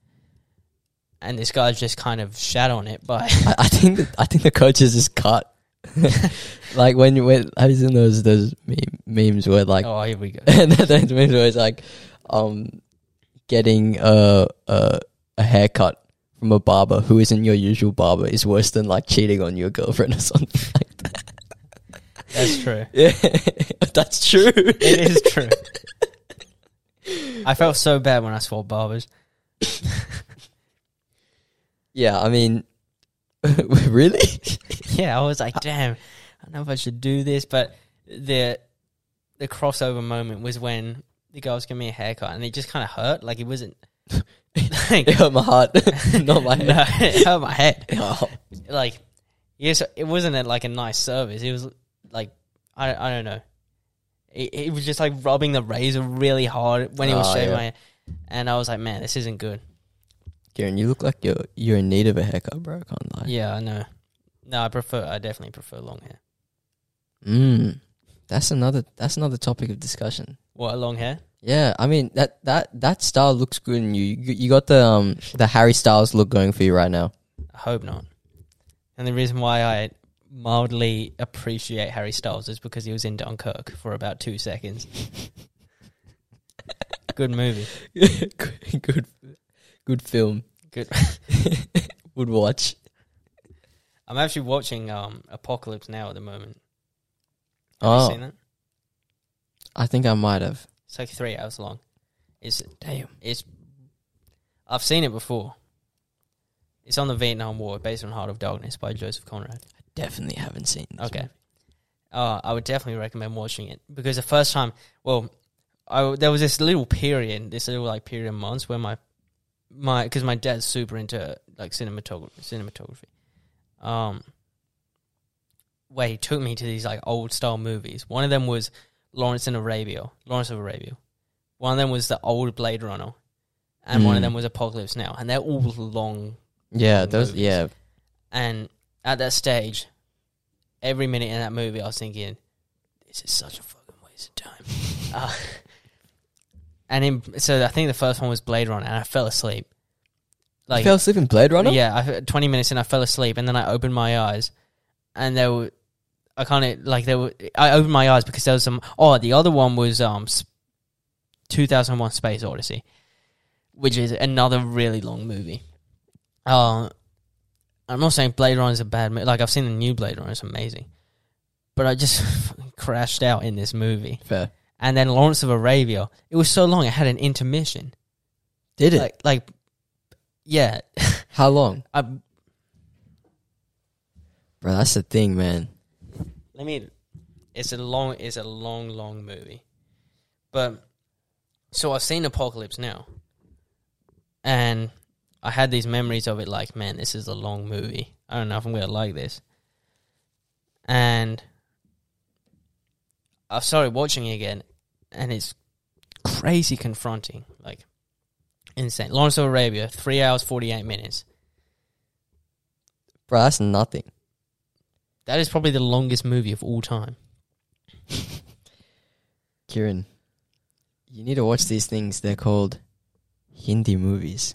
And this guy's just kind of shat on it but I, I think that, I think the coach is just cut. like when you when have you seen those those meme, memes where like oh here we go the memes where it's like um getting a a a haircut from a barber who isn't your usual barber is worse than like cheating on your girlfriend or something like that. that's true Yeah, that's true. it is true. I felt so bad when I saw barbers. Yeah, I mean, really? Yeah, I was like, damn, I don't know if I should do this, but the the crossover moment was when the girl was giving me a haircut, and it just kind of hurt. Like it wasn't. Like, It hurt my heart, not my no, head. it hurt my head. Oh. Like, yes, it wasn't a, like a nice service. It was like I I don't know. It, it was just like rubbing the razor really hard when he was Oh, shaving yeah. my, and I was like, man, this isn't good. Kieran, you look like you're you're in need of a haircut, bro. I can't lie. Yeah, I know. No, I prefer. I definitely prefer long hair. Mm. That's another that's another topic of discussion. What a long hair? Yeah, I mean that that that style looks good in you. You, you got the um the Harry Styles look going for you right now. I hope not. And the reason why I mildly appreciate Harry Styles is because he was in Dunkirk for about two seconds. Good movie. good, good, good film. Good. Would watch. I'm actually watching um Apocalypse Now at the moment. Have Oh, you seen that? I think I might have. It's like three hours long. It's Damn. it's I've seen it before. It's on the Vietnam War, based on Heart of Darkness by Joseph Conrad. I definitely haven't seen. This Okay. movie. Uh, I would definitely recommend watching it because the first time, well, I there was this little period, this little like period of months where my my because my dad's super into like cinematography, cinematography. Um, where he took me to these like old style movies. One of them was Lawrence in Arabia, Lawrence of Arabia. One of them was the old Blade Runner, and one of Mm. them was Apocalypse Now, and they're all long Yeah, Long those. movies. Yeah, and at that stage, every minute in that movie, I was thinking, "This is such a fucking waste of time." uh, and in, so I think the first one was Blade Runner, and I fell asleep. you fell asleep in Blade Runner. yeah, I, twenty minutes in, I fell asleep, and then I opened my eyes, and there were, I kind of like there were. I opened my eyes because there was some. Oh, the other one was um, two thousand one Space Odyssey, which is another really long movie. Uh, I'm not saying Blade Runner is a bad movie. Like I've seen the new Blade Runner; it's amazing, but I just crashed out in this movie. fair. And then Lawrence of Arabia, it was so long; it had an intermission. Did it? Like, like, yeah, How long, I, bro? That's the thing, man. Let me. It's a long. It's a long, long movie, but so I've seen Apocalypse now, and I had these memories of it. Like, man, this is a long movie. I don't know if I'm gonna like this. And I started watching it again, and it's crazy confronting. Like, insane. Lawrence of Arabia, three hours forty eight minutes. Bro, that's nothing. That is probably the longest movie of all time. Kieran, you need to watch these things. They're called Hindi movies,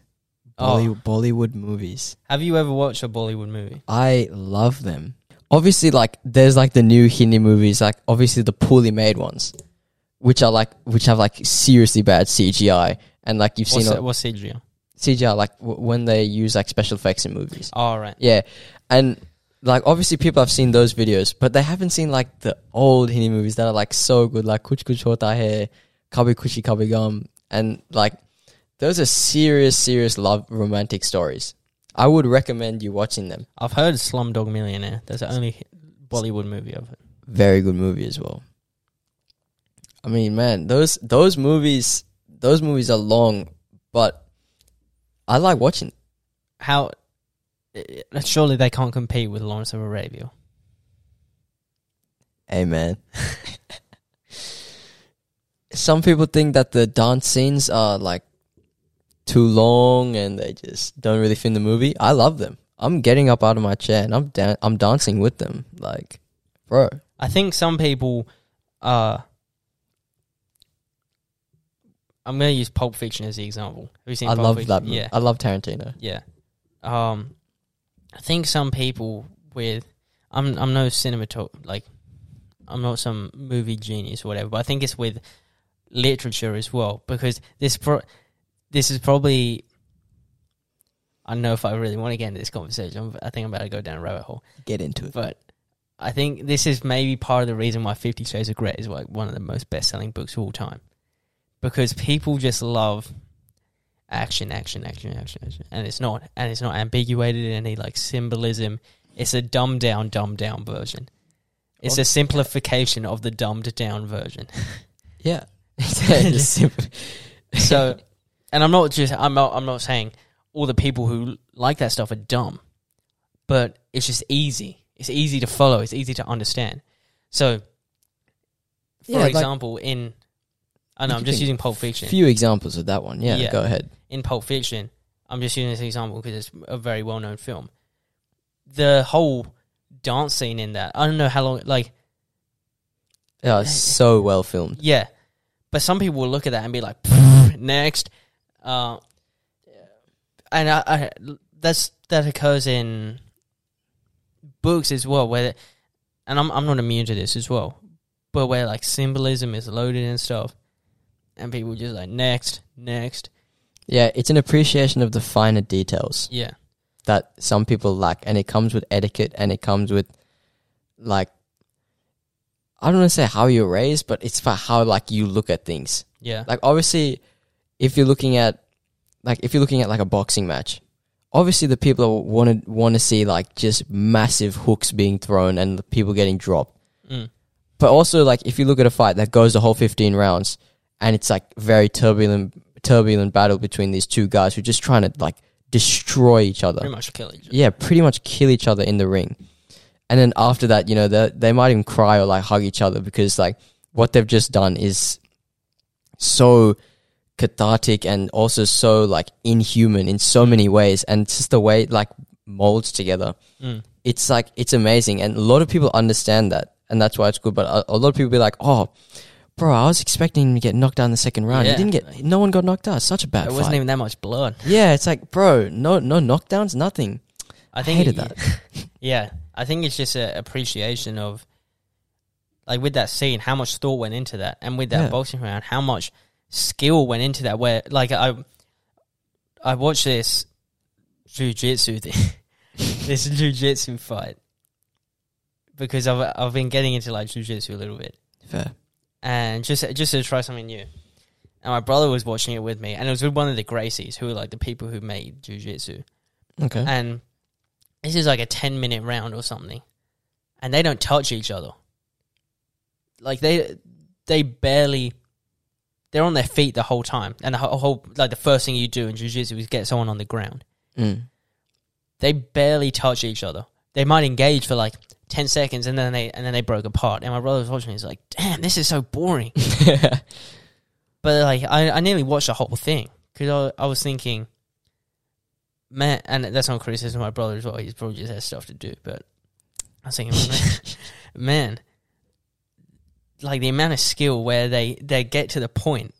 oh. Bolly- Oh. Bollywood movies. Have you ever watched a Bollywood movie? I love them. Obviously, like there's like the new Hindi movies, like obviously the poorly made ones, which are like which have like seriously bad CGI, and like you've What's, seen it, what's CGI? CGI like w- when they use like special effects in movies. All right. Yeah, and like obviously people have seen those videos, but they haven't seen like the old Hindi movies that are like so good, like Kuch Kuch Hota Hai, Kabhi Khushi Kabhie Gham, and like those are serious, serious love romantic stories. I would recommend you watching them. I've heard Slumdog Millionaire. That's the only Bollywood movie I've heard. Very good movie as well. I mean, man, those those movies, those movies are long, but I like watching. How? Eh, Surely they can't compete with Lawrence of Arabia. Amen. Some people think that the dance scenes are like too long and they just don't really fit in the movie. I love them. I'm getting up out of my chair and I'm dan- I'm dancing with them. Like, bro, I think some people. Uh, I'm going to use Pulp Fiction as the example. Have you seen? I Pulp love Fiction? that. Movie. Yeah, I love Tarantino. yeah. Um, I think some people with I'm I'm no cinematog like I'm not some movie genius or whatever, but I think it's with literature as well because this pro- this is probably I don't know if I really want to get into this conversation. I think I'm about to go down a rabbit hole, Get into it. but I think this is maybe part of the reason why Fifty Shades of Grey is like one of the most best selling books of all time because people just love action, action, action, action, action, and it's not and it's not ambiguated in any like symbolism. It's a dumbed down, dumbed down version. It's a simplification of the dumbed down version. Yeah. So, and I'm not just I'm not I'm not saying all the people who like that stuff are dumb, but it's just easy. It's easy to follow. It's easy to understand. So, for Yeah, like- example, in I know I'm just using Pulp Fiction. A few examples of that one. Yeah, Yeah. go ahead. in Pulp Fiction, I'm just using this example because it's a very well known film. The whole dance scene in that, I don't know how long, like, Yeah, it's so well filmed. yeah. But some people will look at that and be like, next. Uh, and I, I, that's that occurs in books as well, where, and I'm I'm not immune to this as well, but where like symbolism is loaded and stuff, and people just like next, next, Yeah, it's an appreciation of the finer details yeah, that some people lack, and it comes with etiquette, and it comes with like I don't want to say how you're raised, but it's for how like you look at things. yeah, Like obviously, if you're looking at like if you're looking at like a boxing match, obviously the people want to want to see like just massive hooks being thrown and the people getting dropped. mm, But also like if you look at a fight that goes the whole 15 rounds and it's like very turbulent turbulent battle between these two guys who are just trying to like destroy each other. pretty much kill each other. Yeah, pretty much kill each other in the ring. And then after that, you know, they they might even cry or like hug each other because like what they've just done is so cathartic and also so like inhuman in so many ways and it's just the way it like molds together. Mm. It's like it's amazing and a lot of people understand that and that's why it's good but a, a lot of people be like, "Oh, bro, I was expecting him to get knocked down in the second round. Yeah. He didn't get no one got knocked out. Such a bad It fight." wasn't even that much blood. yeah, it's like, "Bro, no no knockdowns, nothing." I think hated it- Yeah, I think it's just an appreciation of, like, with that scene, how much thought went into that, and with that Yeah. boxing round, how much skill went into that. Where, like, I, I watched this jujitsu this jujitsu fight, because I've I've been getting into like jujitsu a little bit, Fair. And just just to try something new. And my brother was watching it with me, and it was with one of the Gracies, who are like the people who made jujitsu Okay. and this is like a 10 minute round or something and they don't touch each other like they they barely they're on their feet the whole time and the whole, like the first thing you do in jiu-jitsu is get someone on the ground Mm. they barely touch each other they might engage for like 10 seconds and then they and then they broke apart and my brother was watching me he's like damn this is so boring But like, I, I nearly watched the whole thing because I, I was thinking, man, and that's not criticism of my brother as well. He's probably just has stuff to do. But I was thinking, man, like the amount of skill where they they get to the point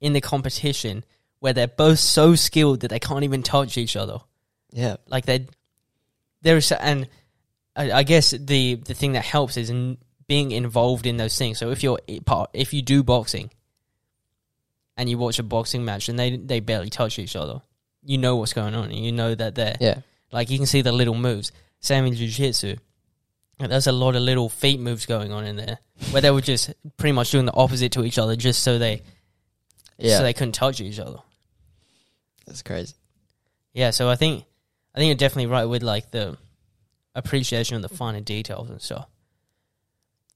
in the competition where they're both so skilled that they can't even touch each other. yeah. Like they, there's and I, I guess the the thing that helps is in being involved in those things. So if you're eh, part, if you do boxing, and you watch a boxing match and they they barely touch each other, you know what's going on. And you know that they're Yeah. like you can see the little moves. Same in jiu-jitsu. There's a lot of little feet moves going on in there where they were just pretty much doing the opposite to each other just so they Yeah. so they couldn't touch each other. That's crazy. Yeah, so I think I think you're definitely right with like the appreciation of the finer details and stuff.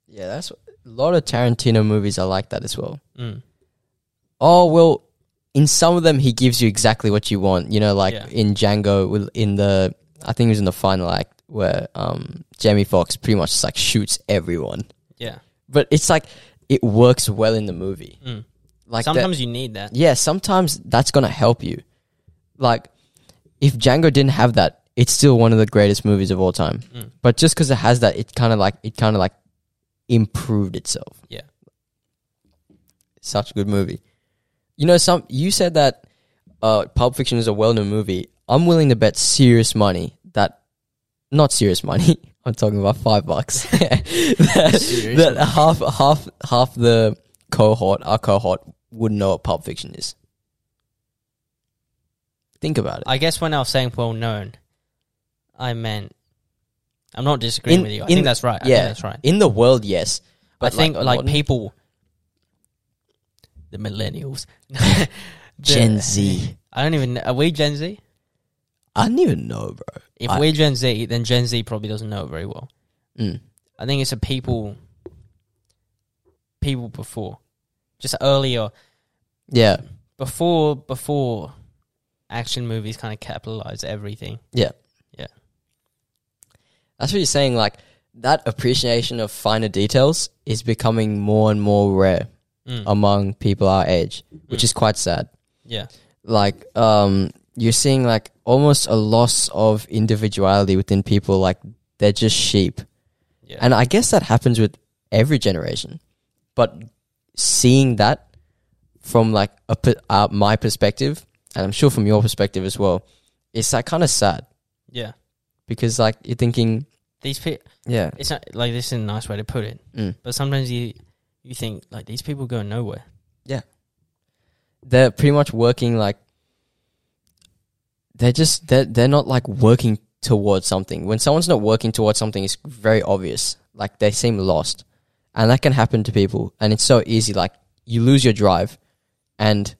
Yeah, that's a lot of Tarantino movies are like that as well. Mm. Oh well, in some of them he gives you exactly what you want. You know, like Yeah. in Django, in the I think it was in the final act where um Jamie Foxx pretty much just like shoots everyone, Yeah. but it's like it works well in the movie. Mm. Like that- Sometimes you need that. yeah, sometimes that's gonna help you. Like, if Django didn't have that, it's still one of the greatest movies of all time. Mm. But just because it has that, it kind of like it kind of like improved itself. Yeah. such a good movie. You know, some you said that uh, Pulp Fiction is a well-known movie. I'm willing to bet serious money that, not serious money. I'm talking about five bucks. that, that half half half the cohort, our cohort, wouldn't know what Pulp Fiction is. Think about it. I guess when I was saying well known, I meant I'm not disagreeing In- with you. I in- think that's right. I yeah. think that's right. In the world, yes. I think like, modern- people the millennials. The- Gen Z. I don't even are we Gen Z? I don't even know, bro. If I- we're Gen Z, then Gen Z probably doesn't know it very well. Mm. I think it's a people people before. Just earlier Yeah, before before action movies kind of capitalize everything. Yeah. That's what you're saying. Like that appreciation of finer details is becoming more and more rare Mm. among people our age, which Mm. is quite sad. yeah. Like, um, you're seeing like almost a loss of individuality within people. Like they're just sheep, Yeah. and I guess that happens with every generation. But seeing that from like a uh, my perspective, and I'm sure from your perspective as well, it's like kind of sad yeah. because like you're thinking, These people, yeah, it's not like this is a nice way to put it, mm. but sometimes you you think like these people go nowhere. Yeah, they're pretty much working like they're just they're they're not like working towards something. When someone's not working towards something, it's very obvious. Like they seem lost, and that can happen to people. And it's so easy. Like you lose your drive, and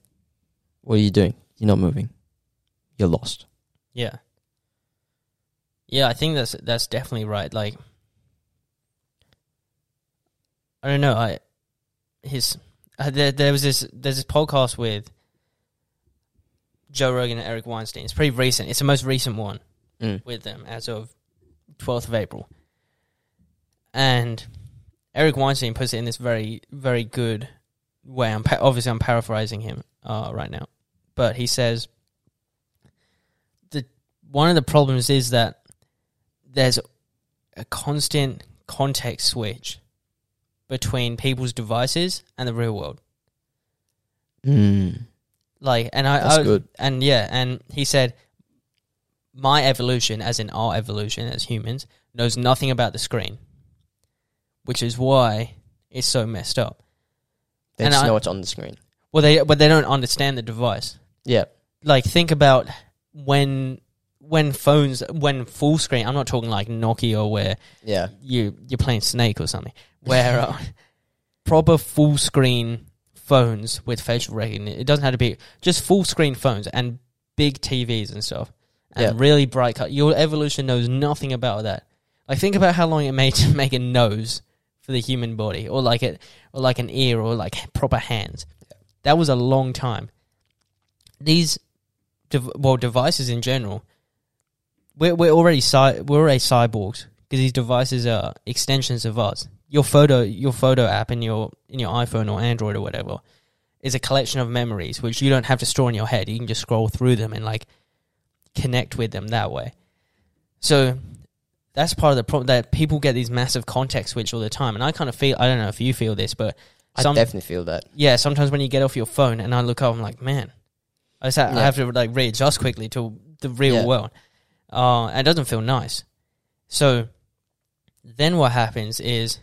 what are you doing? You're not moving. You're lost. Yeah. Yeah, I think that's that's definitely right. Like I don't know, I his uh, there there was this there's this podcast with Joe Rogan and Eric Weinstein. It's pretty recent. It's the most recent one Mm. with them as of 12th of April. And Eric Weinstein puts it in this very very good way. I'm pa- obviously I'm paraphrasing him uh, right now. But he says the one of the problems is that there's a constant context switch between people's devices and the real world. Mm. Like, and I, That's I good. and yeah, and he said, my evolution, as in our evolution as humans, knows nothing about the screen, which is why it's so messed up. They And just I- know what's on the screen. Well, they but they don't understand the device. Yeah. Like, think about when when phones when full screen. I'm not talking like Nokia or where Yeah. you you're playing Snake or something. Where uh, proper full screen phones with facial recognition. It doesn't have to be just full screen phones and big TVs and stuff, and Yeah. really bright. Color. Your evolution knows nothing about that. Like think about how long it made to make a nose for the human body, or like it, or like an ear, or like proper hands. That was a long time. These, well, devices in general. We're we're already cy- we're already cyborgs because these devices are extensions of us. Your photo your photo app in your in your iPhone or Android or whatever is a collection of memories which you don't have to store in your head. You can just scroll through them and like connect with them that way. So that's part of the problem that people get these massive context switch all the time, and I kind of feel I don't know if you feel this, but I definitely feel that. yeah, sometimes when you get off your phone and I look up, I'm like, man, I just ha- I have to like readjust quickly to the real Yeah. world. Uh, and it doesn't feel nice. So then what happens is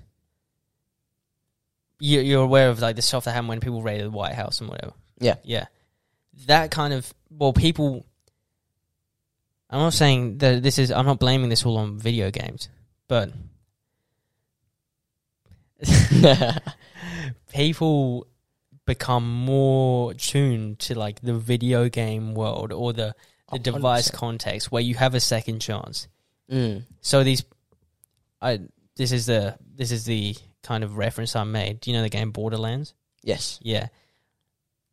you, you're aware of like the stuff that happened when people raided the White House and whatever. Yeah. yeah, that kind of well, people. I'm not saying that this is. I'm not blaming this all on video games, but people become more tuned to like the video game world or the the device 100%. context where you have a second chance. Mm. So these, I this is the this is the kind of reference I made. Do you know the game Borderlands? Yes. Yeah.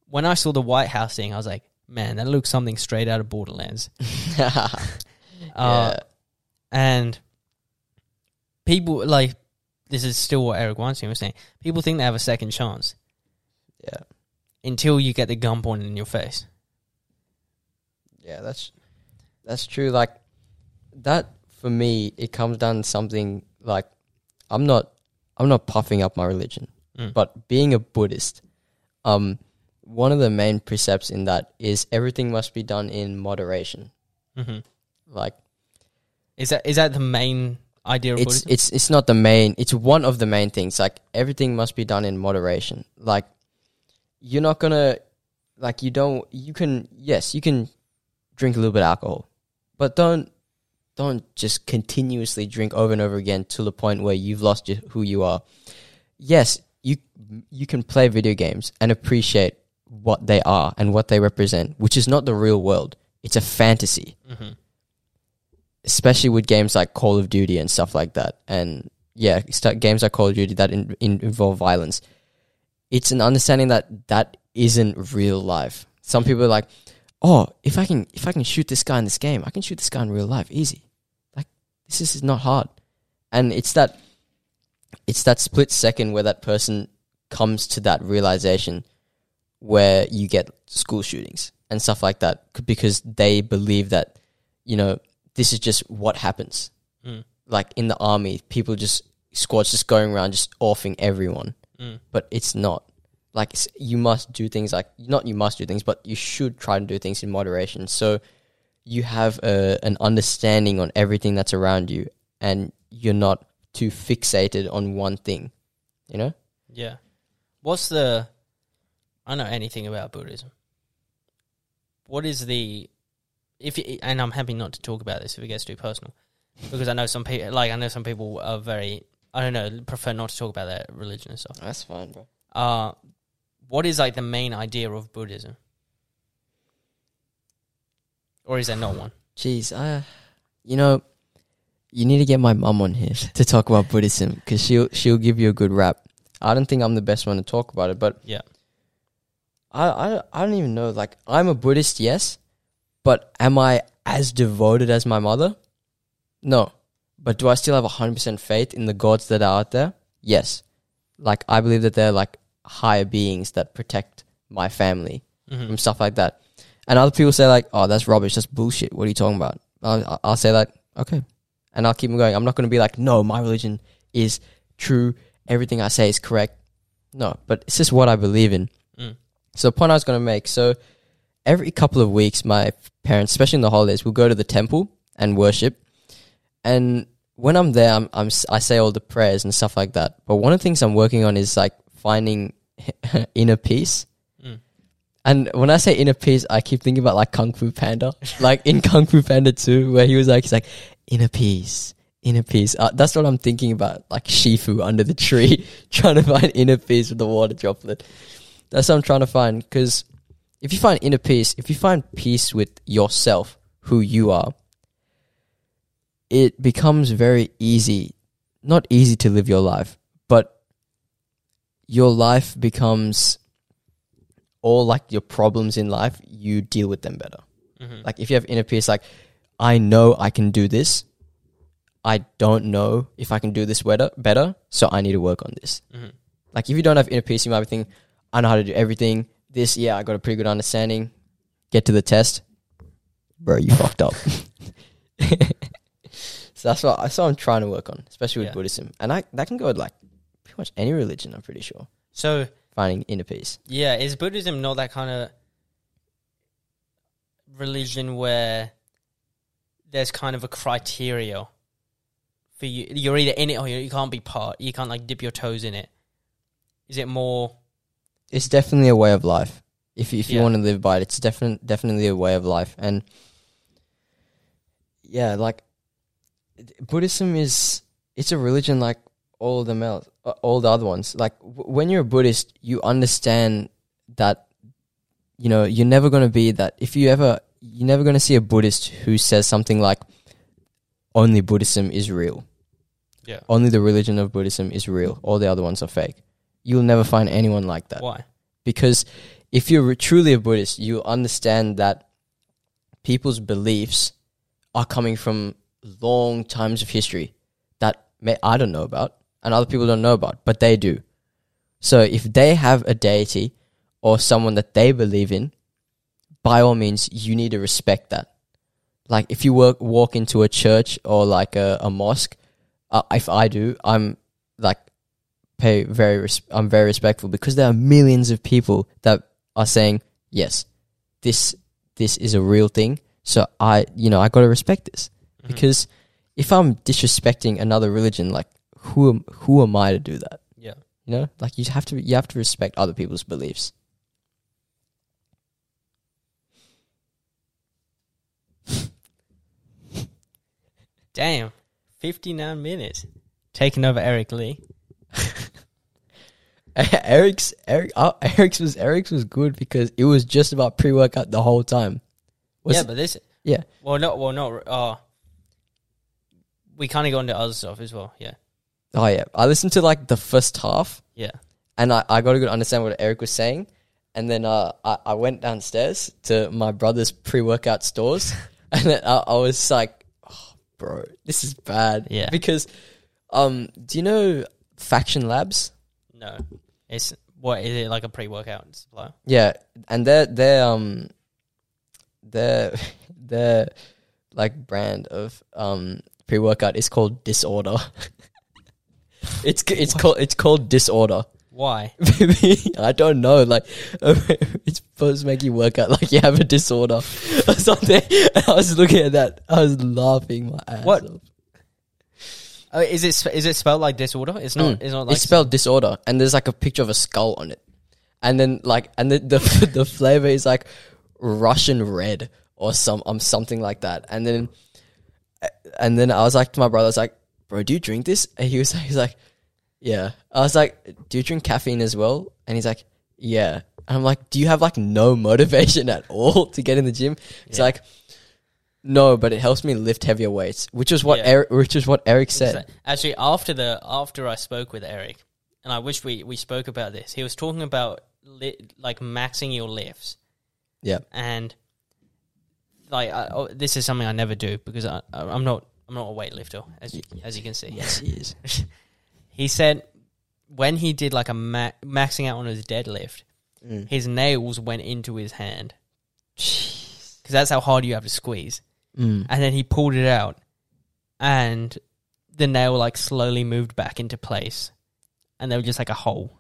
When I saw the White House thing, I was like, man, that looks something straight out of Borderlands. Uh, yeah. and people like this is still what Eric Weinstein was saying. People think they have a second chance Yeah. until you get the gun pointed in your face. Yeah, that's that's true. Like that for me, it comes down to something like I'm not I'm not puffing up my religion, Mm. but being a Buddhist, um, one of the main precepts in that is everything must be done in moderation. hmm Like Is that is that the main idea of it's Buddhism? it's it's not the main. It's one of the main things. Like everything must be done in moderation. Like you're not gonna like you don't you can yes you can drink a little bit of alcohol, but don't don't just continuously drink over and over again to the point where you've lost your, who you are. Yes, you you can play video games and appreciate what they are and what they represent, which is not the real world. It's a fantasy hmm especially with games like Call of Duty and stuff like that. And yeah, games like Call of Duty that in, in, involve violence. It's an understanding that that isn't real life. Some people are like, "Oh, if I can if I can shoot this guy in this game, I can shoot this guy in real life easy." Like this is not hard. And it's that it's that split second where that person comes to that realization where you get school shootings and stuff like that because they believe that you know this is just what happens. Mm. Like in the army, people just squads just going around just offing everyone, Mm. but it's not. Like you must do things like not you must do things, but you should try to do things in moderation. So you have a, an understanding on everything that's around you, and you're not too fixated on one thing. You know. Yeah. What's the? I don't know anything about Buddhism. What is the? If you, and I'm happy not to talk about this if it gets too personal, because I know some people like I know some people are very I don't know prefer not to talk about their religion and stuff. That's fine, bro. Uh, what is like the main idea of Buddhism, or is there not one? Jeez, uh, you know, you need to get my mum on here to talk about Buddhism because she'll she'll give you a good rap. I don't think I'm the best one to talk about it, but Yeah. I I I don't even know. Like, I'm a Buddhist, yes, but am I as devoted as my mother? No, but do I still have hundred percent faith in the gods that are out there? Yes, like I believe that they're like higher beings that protect my family Mhm. and stuff like that. And other people say like, "Oh, that's rubbish. That's bullshit. What are you talking about?" I'll, I'll say like, "Okay," and I'll keep on going. I'm not going to be like, "No, my religion is true. Everything I say is correct." No, but it's just what I believe in. Mm. So the point I was going to make. So every couple of weeks, my parents, especially in the holidays, will go to the temple and worship. And when I'm there, I'm, I'm I say all the prayers and stuff like that. But one of the things I'm working on is like finding inner peace. Mm. And when I say inner peace, I keep thinking about like Kung Fu Panda, like in Kung Fu Panda 2, where he was like, he's like, inner peace, inner peace. Uh, that's what I'm thinking about, like Shifu under the tree, trying to find inner peace with the water droplet. That's what I'm trying to find. Because if you find inner peace, if you find peace with yourself, who you are, it becomes very easy, not easy to live your life, but your life becomes all like your problems in life, you deal with them better. Mhm. Like if you have inner peace, like I know I can do this. I don't know if I can do this better, better, so I need to work on this. Mhm. Like if you don't have inner peace, you might be thinking, I know how to do everything. This, yeah, I got a pretty good understanding. Get to the test, bro, you fucked up. so that's what that's what I'm trying to work on, especially with Yeah. Buddhism, and I that can go with like pretty much any religion. I'm pretty sure So finding inner peace. yeah, is Buddhism not that kind of religion where there's kind of a criteria for you? You're either in it or you, can't be part. You can't like dip your toes in it. Is it more? it's definitely a way of life. If you, if you Yeah. want to live by it, it's definitely definitely a way of life. And yeah, like Buddhism is it's a religion like all of them else, Uh, all the other ones. Like w- when you're a Buddhist, you understand that you know you're never going to be that. If you ever, you're never going to see a Buddhist who says something like, "Only Buddhism is real." Yeah. Only the religion of Buddhism is real. All the other ones are fake. You'll never find anyone like that Why? because if you're re- truly a Buddhist, you understand that people's beliefs are coming from long times of history that may, I don't know about and other people don't know about, but they do. So if they have a deity or someone that they believe in, by all means, you need to respect that. Like if you work, walk into a church or like a, a mosque, uh, if I do, I'm like pay very res- I'm very respectful because there are millions of people that are saying yes this this is a real thing so I you know I got to respect this Mhm. because if I'm disrespecting another religion like who am, who am I to do that Yeah. you know like you have to you have to respect other people's beliefs Damn, fifty nine minutes. Taking over Eric Lee. Eric's Eric uh, Eric's was Eric's was good because it was just about pre-workout the whole time Was yeah, it- but this. yeah Well, no. Well, no. Uh, we kind of go into other stuff as well. Yeah. Oh yeah I listened to like the first half Yeah. and I, I got a good understand what Eric was saying. And then uh, I, I went downstairs to my brother's pre workout stores, and then I, I was like, oh, "Bro, this is bad." Yeah. Because, um, do you know Faction Labs? No. It's what is it like a pre workout supply? Yeah, and they're they're um the the like brand of um pre workout is called Disorder. it's it's called it's called Disorder. Why? I don't know. Like it's supposed to make you work out like you have a disorder or something. And I was looking at that. I was laughing my ass What? off. Oh, is it sp- is it spelled like disorder? It's not. Mm. It's not like it's spelled disorder, and there's like a picture of a skull on it, and then like and the the, the flavor is like Russian red or some um something like that, and then and then I was like to my brother, I was like, bro, do you drink this? And he was he's like, yeah. I was like, do you drink caffeine as well? And he's like, yeah. And I'm like, do you have like no motivation at all to get in the gym? He's Yeah. like, no, but it helps me lift heavier weights, which is what Yeah. Eric, which is what Eric said. Actually, after the after I spoke with Eric, and I wish we we spoke about this. He was talking about li- like maxing your lifts, Yeah. and like I, oh, this is something I never do because I, I- I'm not I'm not a weightlifter as you, as you can see. Yes, he is. He said when he did like a ma- maxing out on his deadlift, Mm. his nails went into his hand because that's how hard you have to squeeze. Mm. And then he pulled it out, and the nail like slowly moved back into place, and there was just like a hole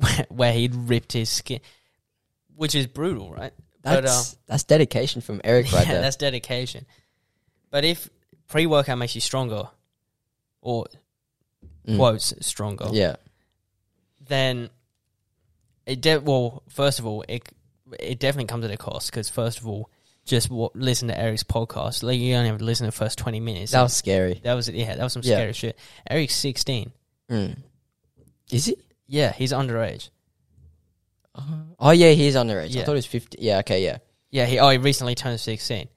where, he'd ripped his skin, which is brutal, right? But, uh, That's that's dedication from Eric right yeah, there. that's dedication. But if pre workout makes you stronger, or. Quotes stronger, Yeah. then it de- well first of all it it definitely comes at a cost because first of all just wa listen to Eric's podcast like you only have to listen to the first 20 minutes That was scary. that was yeah that was some Yeah. scary shit Eric's 16 Mm. Is he? yeah he's underage Oh yeah, he's underage. I Yeah. thought he was fifty. Yeah. Okay. Yeah. yeah he oh he recently turned 16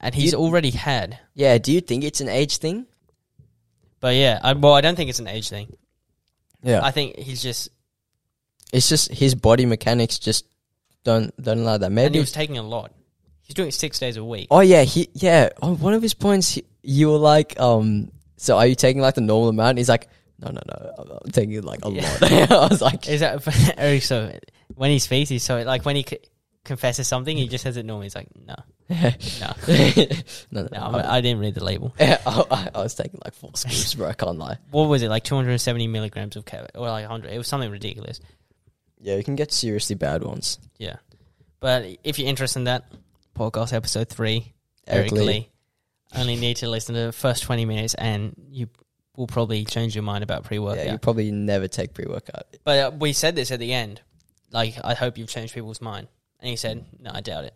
and he's You- already had Yeah. Do you think it's an age thing? But yeah I, well I don't think it's an age thing Yeah. I think he's just it's just his body mechanics just don't don't allow that. and Maybe. he was taking a lot he's doing it six days a week oh yeah. He yeah. On one of his points, he, you were like, um. So are you taking like the normal amount? He's like, no, no, no. I'm- I'm taking like a Yeah. lot. I was like, is that Eric so when he's so like when he confesses something he just says it normally he's like no no no, no. No, no. I, I didn't read the label. I, I, I was taking like four scoops, bro. I can't lie. What was it like? Two hundred and seventy milligrams of Kev, or like hundred? It was something ridiculous. Yeah, you can get seriously bad ones. Yeah, but if you're interested in that, podcast episode three, Eric, Eric Lee. Lee. Only need to listen to the first twenty minutes, and you will probably change your mind about pre-workout. Yeah, you probably never take pre workout. But uh, we said this at the end. Like, I hope you've changed people's mind. And he said, "No, I doubt it.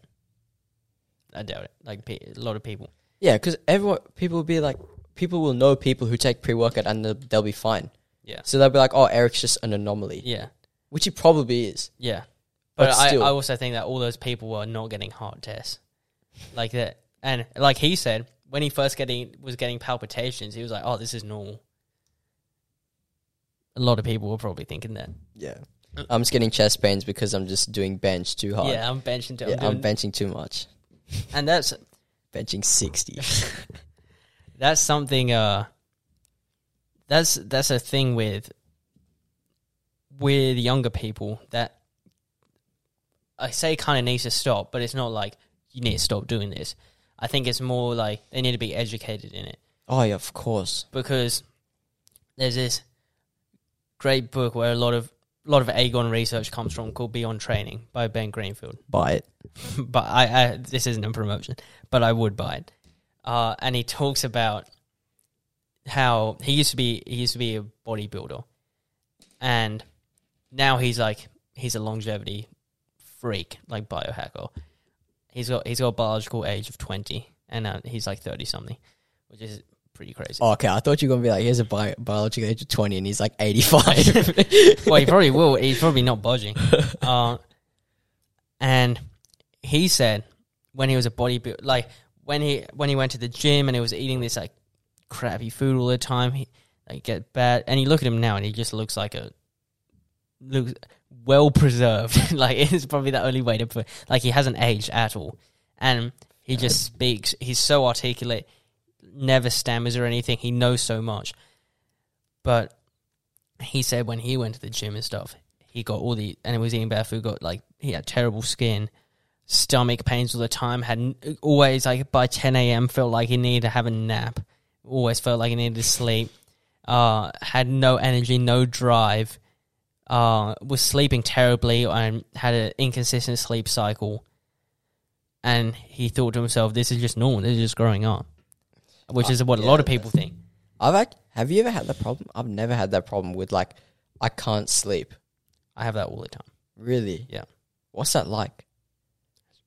I doubt it. Like pe- a lot of people. Yeah, because everyone, people will be like, people will know people who take pre workout and they'll, they'll be fine. Yeah, So they'll be like, oh, Eric's just an anomaly, yeah, which he probably is. yeah. But But, I, still. I also think that all those people were not getting heart tests like that. And like he said, when he first getting was getting palpitations, he was like, "Oh, this is normal." A lot of people were probably thinking that. Yeah. I'm just getting chest pains because I'm just doing bench too hard. Yeah, I'm benching. To, Yeah, I'm I'm benching too much. and that's Benching 60. that's something. Uh, that's that's a thing with with younger people that I say kind of needs to stop, but it's not like you need to stop doing this. I think it's more like they need to be educated in it. oh, yeah, of course. because there's this great book where a lot of a lot of Aegon research comes from called Beyond Training by Ben Greenfield. Buy it. but I, I this isn't a promotion, but I would buy it. Uh, and he talks about how he used to be he used to be a bodybuilder, and now he's like he's a longevity freak, like biohacker. He's got he's got a biological age of twenty, and uh, he's like thirty something, which is pretty crazy. Oh, okay, I thought you were to be like, here's a bi- biological age of 20 and he's like 85. well, he probably will. He's probably not budging. Uh, and he said when he was a bodybuilder, like when he when he went to the gym and he was eating this like crappy food all the time, he like get bad. And you look at him now, and he just looks like a looks well preserved. like it's probably the only way to put. Like he hasn't aged at all, and he just speaks. He's so articulate, never stammers or anything. He knows so much, but he said when he went to the gym and stuff, he got all the and he was eating bad food. Got like he had terrible skin, stomach pains all the time. Had always like by 10 a.m. felt like he needed to have a nap. Always felt like he needed to sleep. Uh, had no energy, no drive. Uh, was sleeping terribly and had an inconsistent sleep cycle. And he thought to himself, "This is just normal. This is just growing up," which is what a lot of people think. I've act- have you ever had that problem? I've never had that problem with like I can't sleep. I have that all the time. Really? Yeah. What's that like?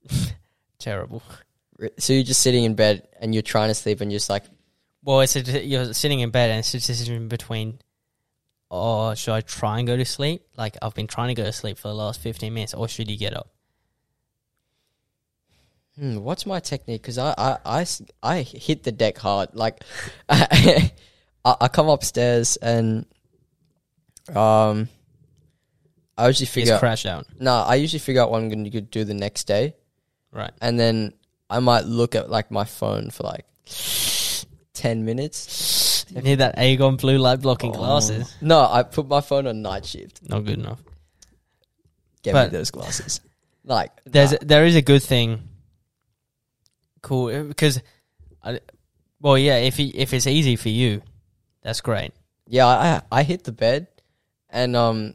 Terrible. Re- So you're just sitting in bed and you're trying to sleep and you're just like, Well, it's a, you're sitting in bed and it's a decision between, oh, should I try and go to sleep? Like I've been trying to go to sleep for the last fifteen minutes, or should you get up? Hmm, what's my technique? Because I, I, I, I hit the deck hard. Like, I, I come upstairs and um, I usually Just figure out. crash out, No, I usually figure out what I'm going to do the next day, right? and then I might look at like my phone for like ten minutes. You need that Aegon blue light blocking Oh. glasses. No, I put my phone on night shift. Not good enough. Get But- me those glasses. Like, There's nah. there is a good thing. Cool, because, I, well, yeah. If you, if it's easy for you, that's great. yeah, I I hit the bed, and um,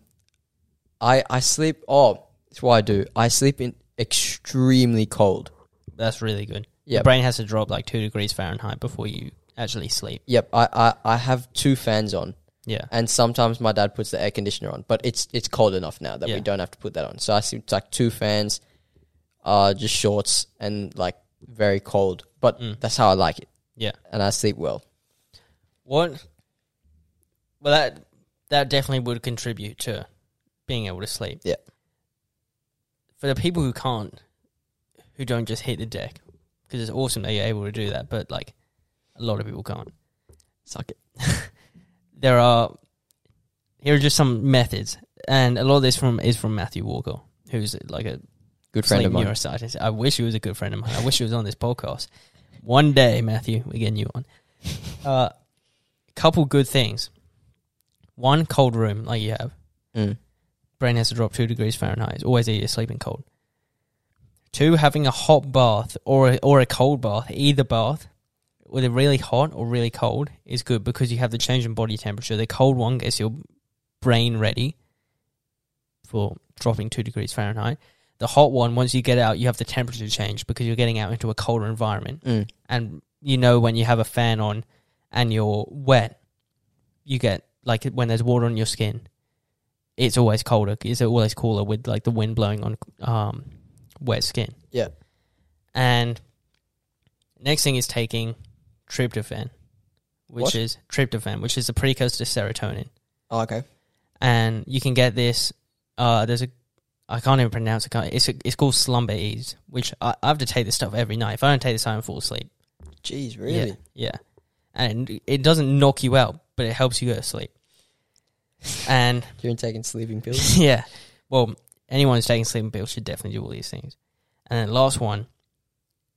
I I sleep. Oh, that's what I do. I sleep in extremely cold. That's really good. Yeah, brain has to drop like two degrees Fahrenheit before you actually sleep. Yep. I, I I have two fans on, Yeah, and sometimes my dad puts the air conditioner on, but it's it's cold enough now that Yeah. we don't have to put that on. So I sleep like two fans, uh, just shorts and like very cold. But Mm. that's how I like it, yeah. and I sleep well. What? Well, that that definitely would contribute to being able to sleep. Yeah. For the people who can't, who don't just hit the deck, because it's awesome that you're able to do that, but like a lot of people can't. Suck it. There are here are just some methods, and a lot of this from is from Matthew Walker, who's like a Good friend of mine. neuroscientist. I wish he was a good friend of mine. I wish he was on this podcast. One day, Matthew, we're getting you on. Uh, couple good things. One, cold room like you have. Mm. Brain has to drop two degrees Fahrenheit. It's always easier sleeping cold. Two, having a hot bath or a, or a cold bath, either bath, whether really hot or really cold, is good because you have the change in body temperature. The cold one gets your brain ready for dropping two degrees Fahrenheit. The hot one, once you get out, you have the temperature change because you're getting out into a colder environment. Mm. And you know when you have a fan on and you're wet, you get like when there's water on your skin, it's always colder. It's always cooler with like the wind blowing on um, wet skin. Yeah. And next thing is taking tryptophan, which What? is tryptophan, which is a precursor to serotonin Oh, okay. and you can get this. Uh, there's a, I can't even pronounce it. It's a, it's called Slumber Ease, which I, I have to take this stuff every night. If I don't take this, I don't fall asleep. Jeez, really? Yeah, yeah. And it doesn't knock you out, but it helps you go to sleep. And You're taking sleeping pills. yeah, well, anyone who's taking sleeping pills should definitely do all these things. And then last one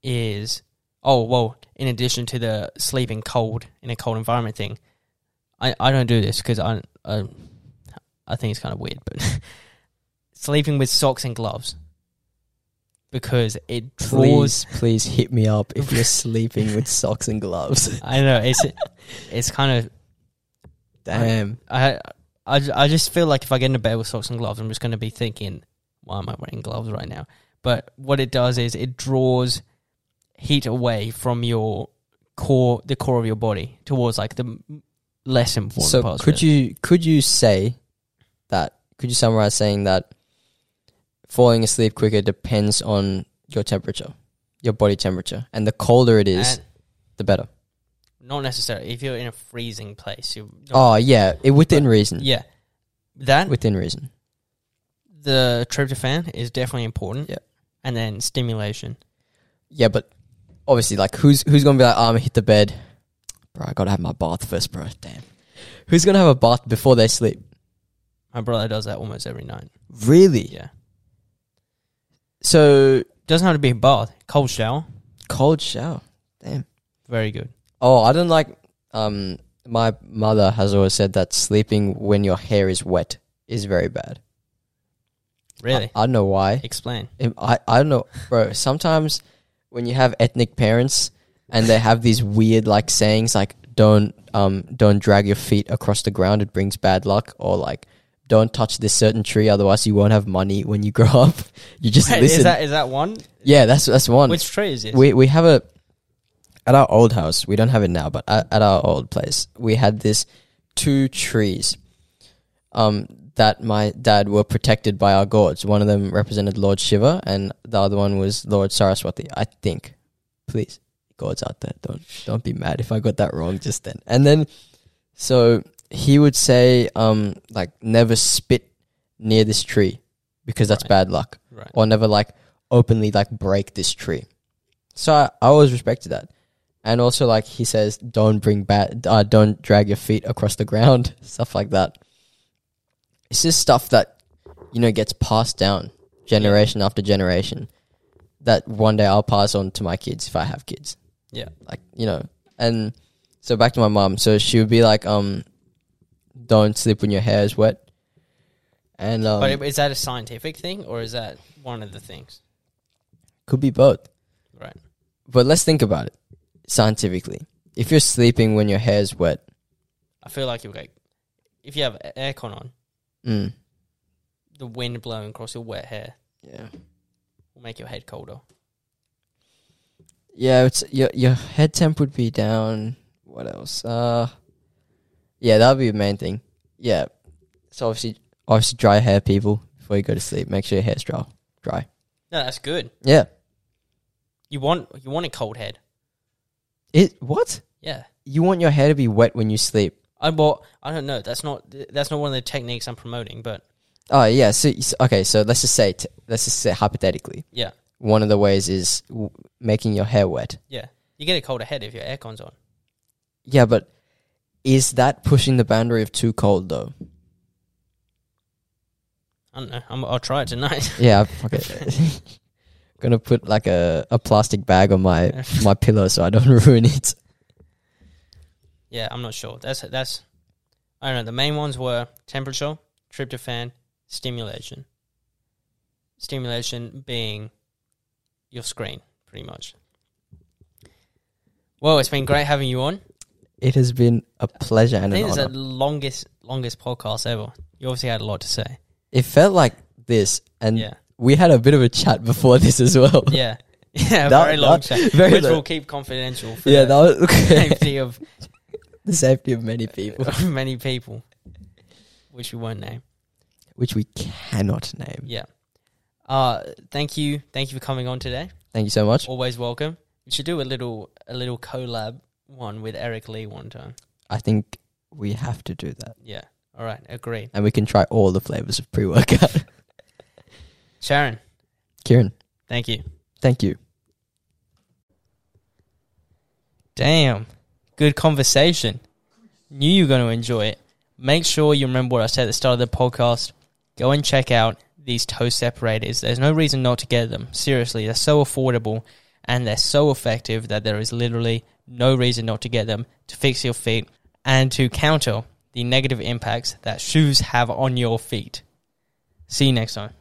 is oh well. In addition to the sleeping cold in a cold environment thing, I, I don't do this because I, I I think it's kind of weird, but sleeping with socks and gloves because it draws. Please, please hit me up if you're sleeping with socks and gloves. I know it's it's kind of Damn. I, I, I just feel like if I get into bed with socks and gloves, I'm just going to be thinking, why am I wearing gloves right now? But what it does is it draws heat away from your core, the core of your body, towards like the less important So could you could you say that? Could you summarize saying that falling asleep quicker depends on your temperature, your body temperature, and the colder it is, And the better. not necessarily if you're in a freezing place. You Oh yeah, it, within reason. yeah, that Within reason. the tryptophan is definitely important. Yeah. and then stimulation. Yeah, but obviously, like, who's who's gonna be like, oh, I'm gonna hit the bed, bro? I gotta have my bath first, bro. Damn. Who's gonna have a bath before they sleep? My brother does that almost every night. Really? Yeah, So doesn't have to be a bath. Cold shower, cold shower. Damn. very good. Oh, I don't like. Um, my mother has always said that sleeping when your hair is wet is very bad. Really? I, don't know why. Explain. Im- I, I don't know, bro. Sometimes when you have ethnic parents and they have these weird like sayings like don't um don't drag your feet across the ground, it brings bad luck, or like don't touch this certain tree, otherwise you won't have money when you grow up. You just Wait, listen. is that is that one? yeah, that's that's one. Which tree is it? we we have a at our old house. We don't have it now, but at, at our old place, we had this two trees. Um, that my dad were protected by our gods. One of them represented Lord Shiva, and the other one was Lord Saraswati. I think. Please, gods out there, don't don't be mad if I got that wrong just then. And then, so he would say, um, like never spit near this tree because that's Right. bad luck right. or never like openly like break this tree. So I, I always respected that. And also like he says, don't bring bad, uh, don't drag your feet across the ground, stuff like that. It's just stuff that you know gets passed down generation after generation. That one day I'll pass on to my kids if I have kids. Yeah. Like you know, and so back to my mom. So she would be like, um, don't sleep when your hair is wet. And um, but is that a scientific thing or is that one of the things? could be both. Right. But let's think about it scientifically. If you're sleeping when your hair is wet, I feel like you'll get if you have aircon on, mm, the wind blowing across your wet hair yeah, will make your head colder. yeah, it's your your head temp would be down. What else? Uh, yeah, that would be the main thing. Yeah, so obviously, obviously, dry hair, people. Before you go to sleep, make sure your hair's dry. Dry. No, that's good. Yeah. You want you want a cold head. It what? Yeah. You want your hair to be wet when you sleep? I well, I don't know. That's not that's not one of the techniques I'm promoting, but Oh yeah. So okay. So let's just say t- let's just say hypothetically, yeah, one of the ways is w- making your hair wet. yeah. You get a colder head if your aircon's on. Yeah, but is that pushing the boundary of too cold though? I don't know. I'm, I'll try it tonight. Yeah, okay. Gonna put like a, a plastic bag on my my pillow so I don't ruin it. yeah, I'm not sure. That's that's. I don't know. The main ones were temperature, tryptophan, stimulation. Stimulation being your screen, pretty much. Well, it's been great having you on. It has been a pleasure I and an think it's the longest longest podcast ever. You obviously had a lot to say. It felt like this, and Yeah, we had a bit of a chat before this as well. yeah, yeah. That- very long that- chat, very which long. we'll keep confidential for Yeah, the that was safety of the safety of many people, many people, which we won't name. which we cannot name. Yeah. Uh, thank you, thank you for coming on today. Thank you so much. Always welcome. We should do a little a little collab one with Eric Lee one time. I think we have to do that, Yeah. All right. Agreed. and we can try all the flavors of pre-workout. Charan, Kieran, thank you. thank you. Damn. Good conversation. Knew you were going to enjoy it. Make sure you remember what I said at the start of the podcast. Go and check out these toe separators. There's no reason not to get them. Seriously, they're so affordable and they're so effective that there is literally no reason not to get them to fix your feet and to counter the negative impacts that shoes have on your feet. See you next time.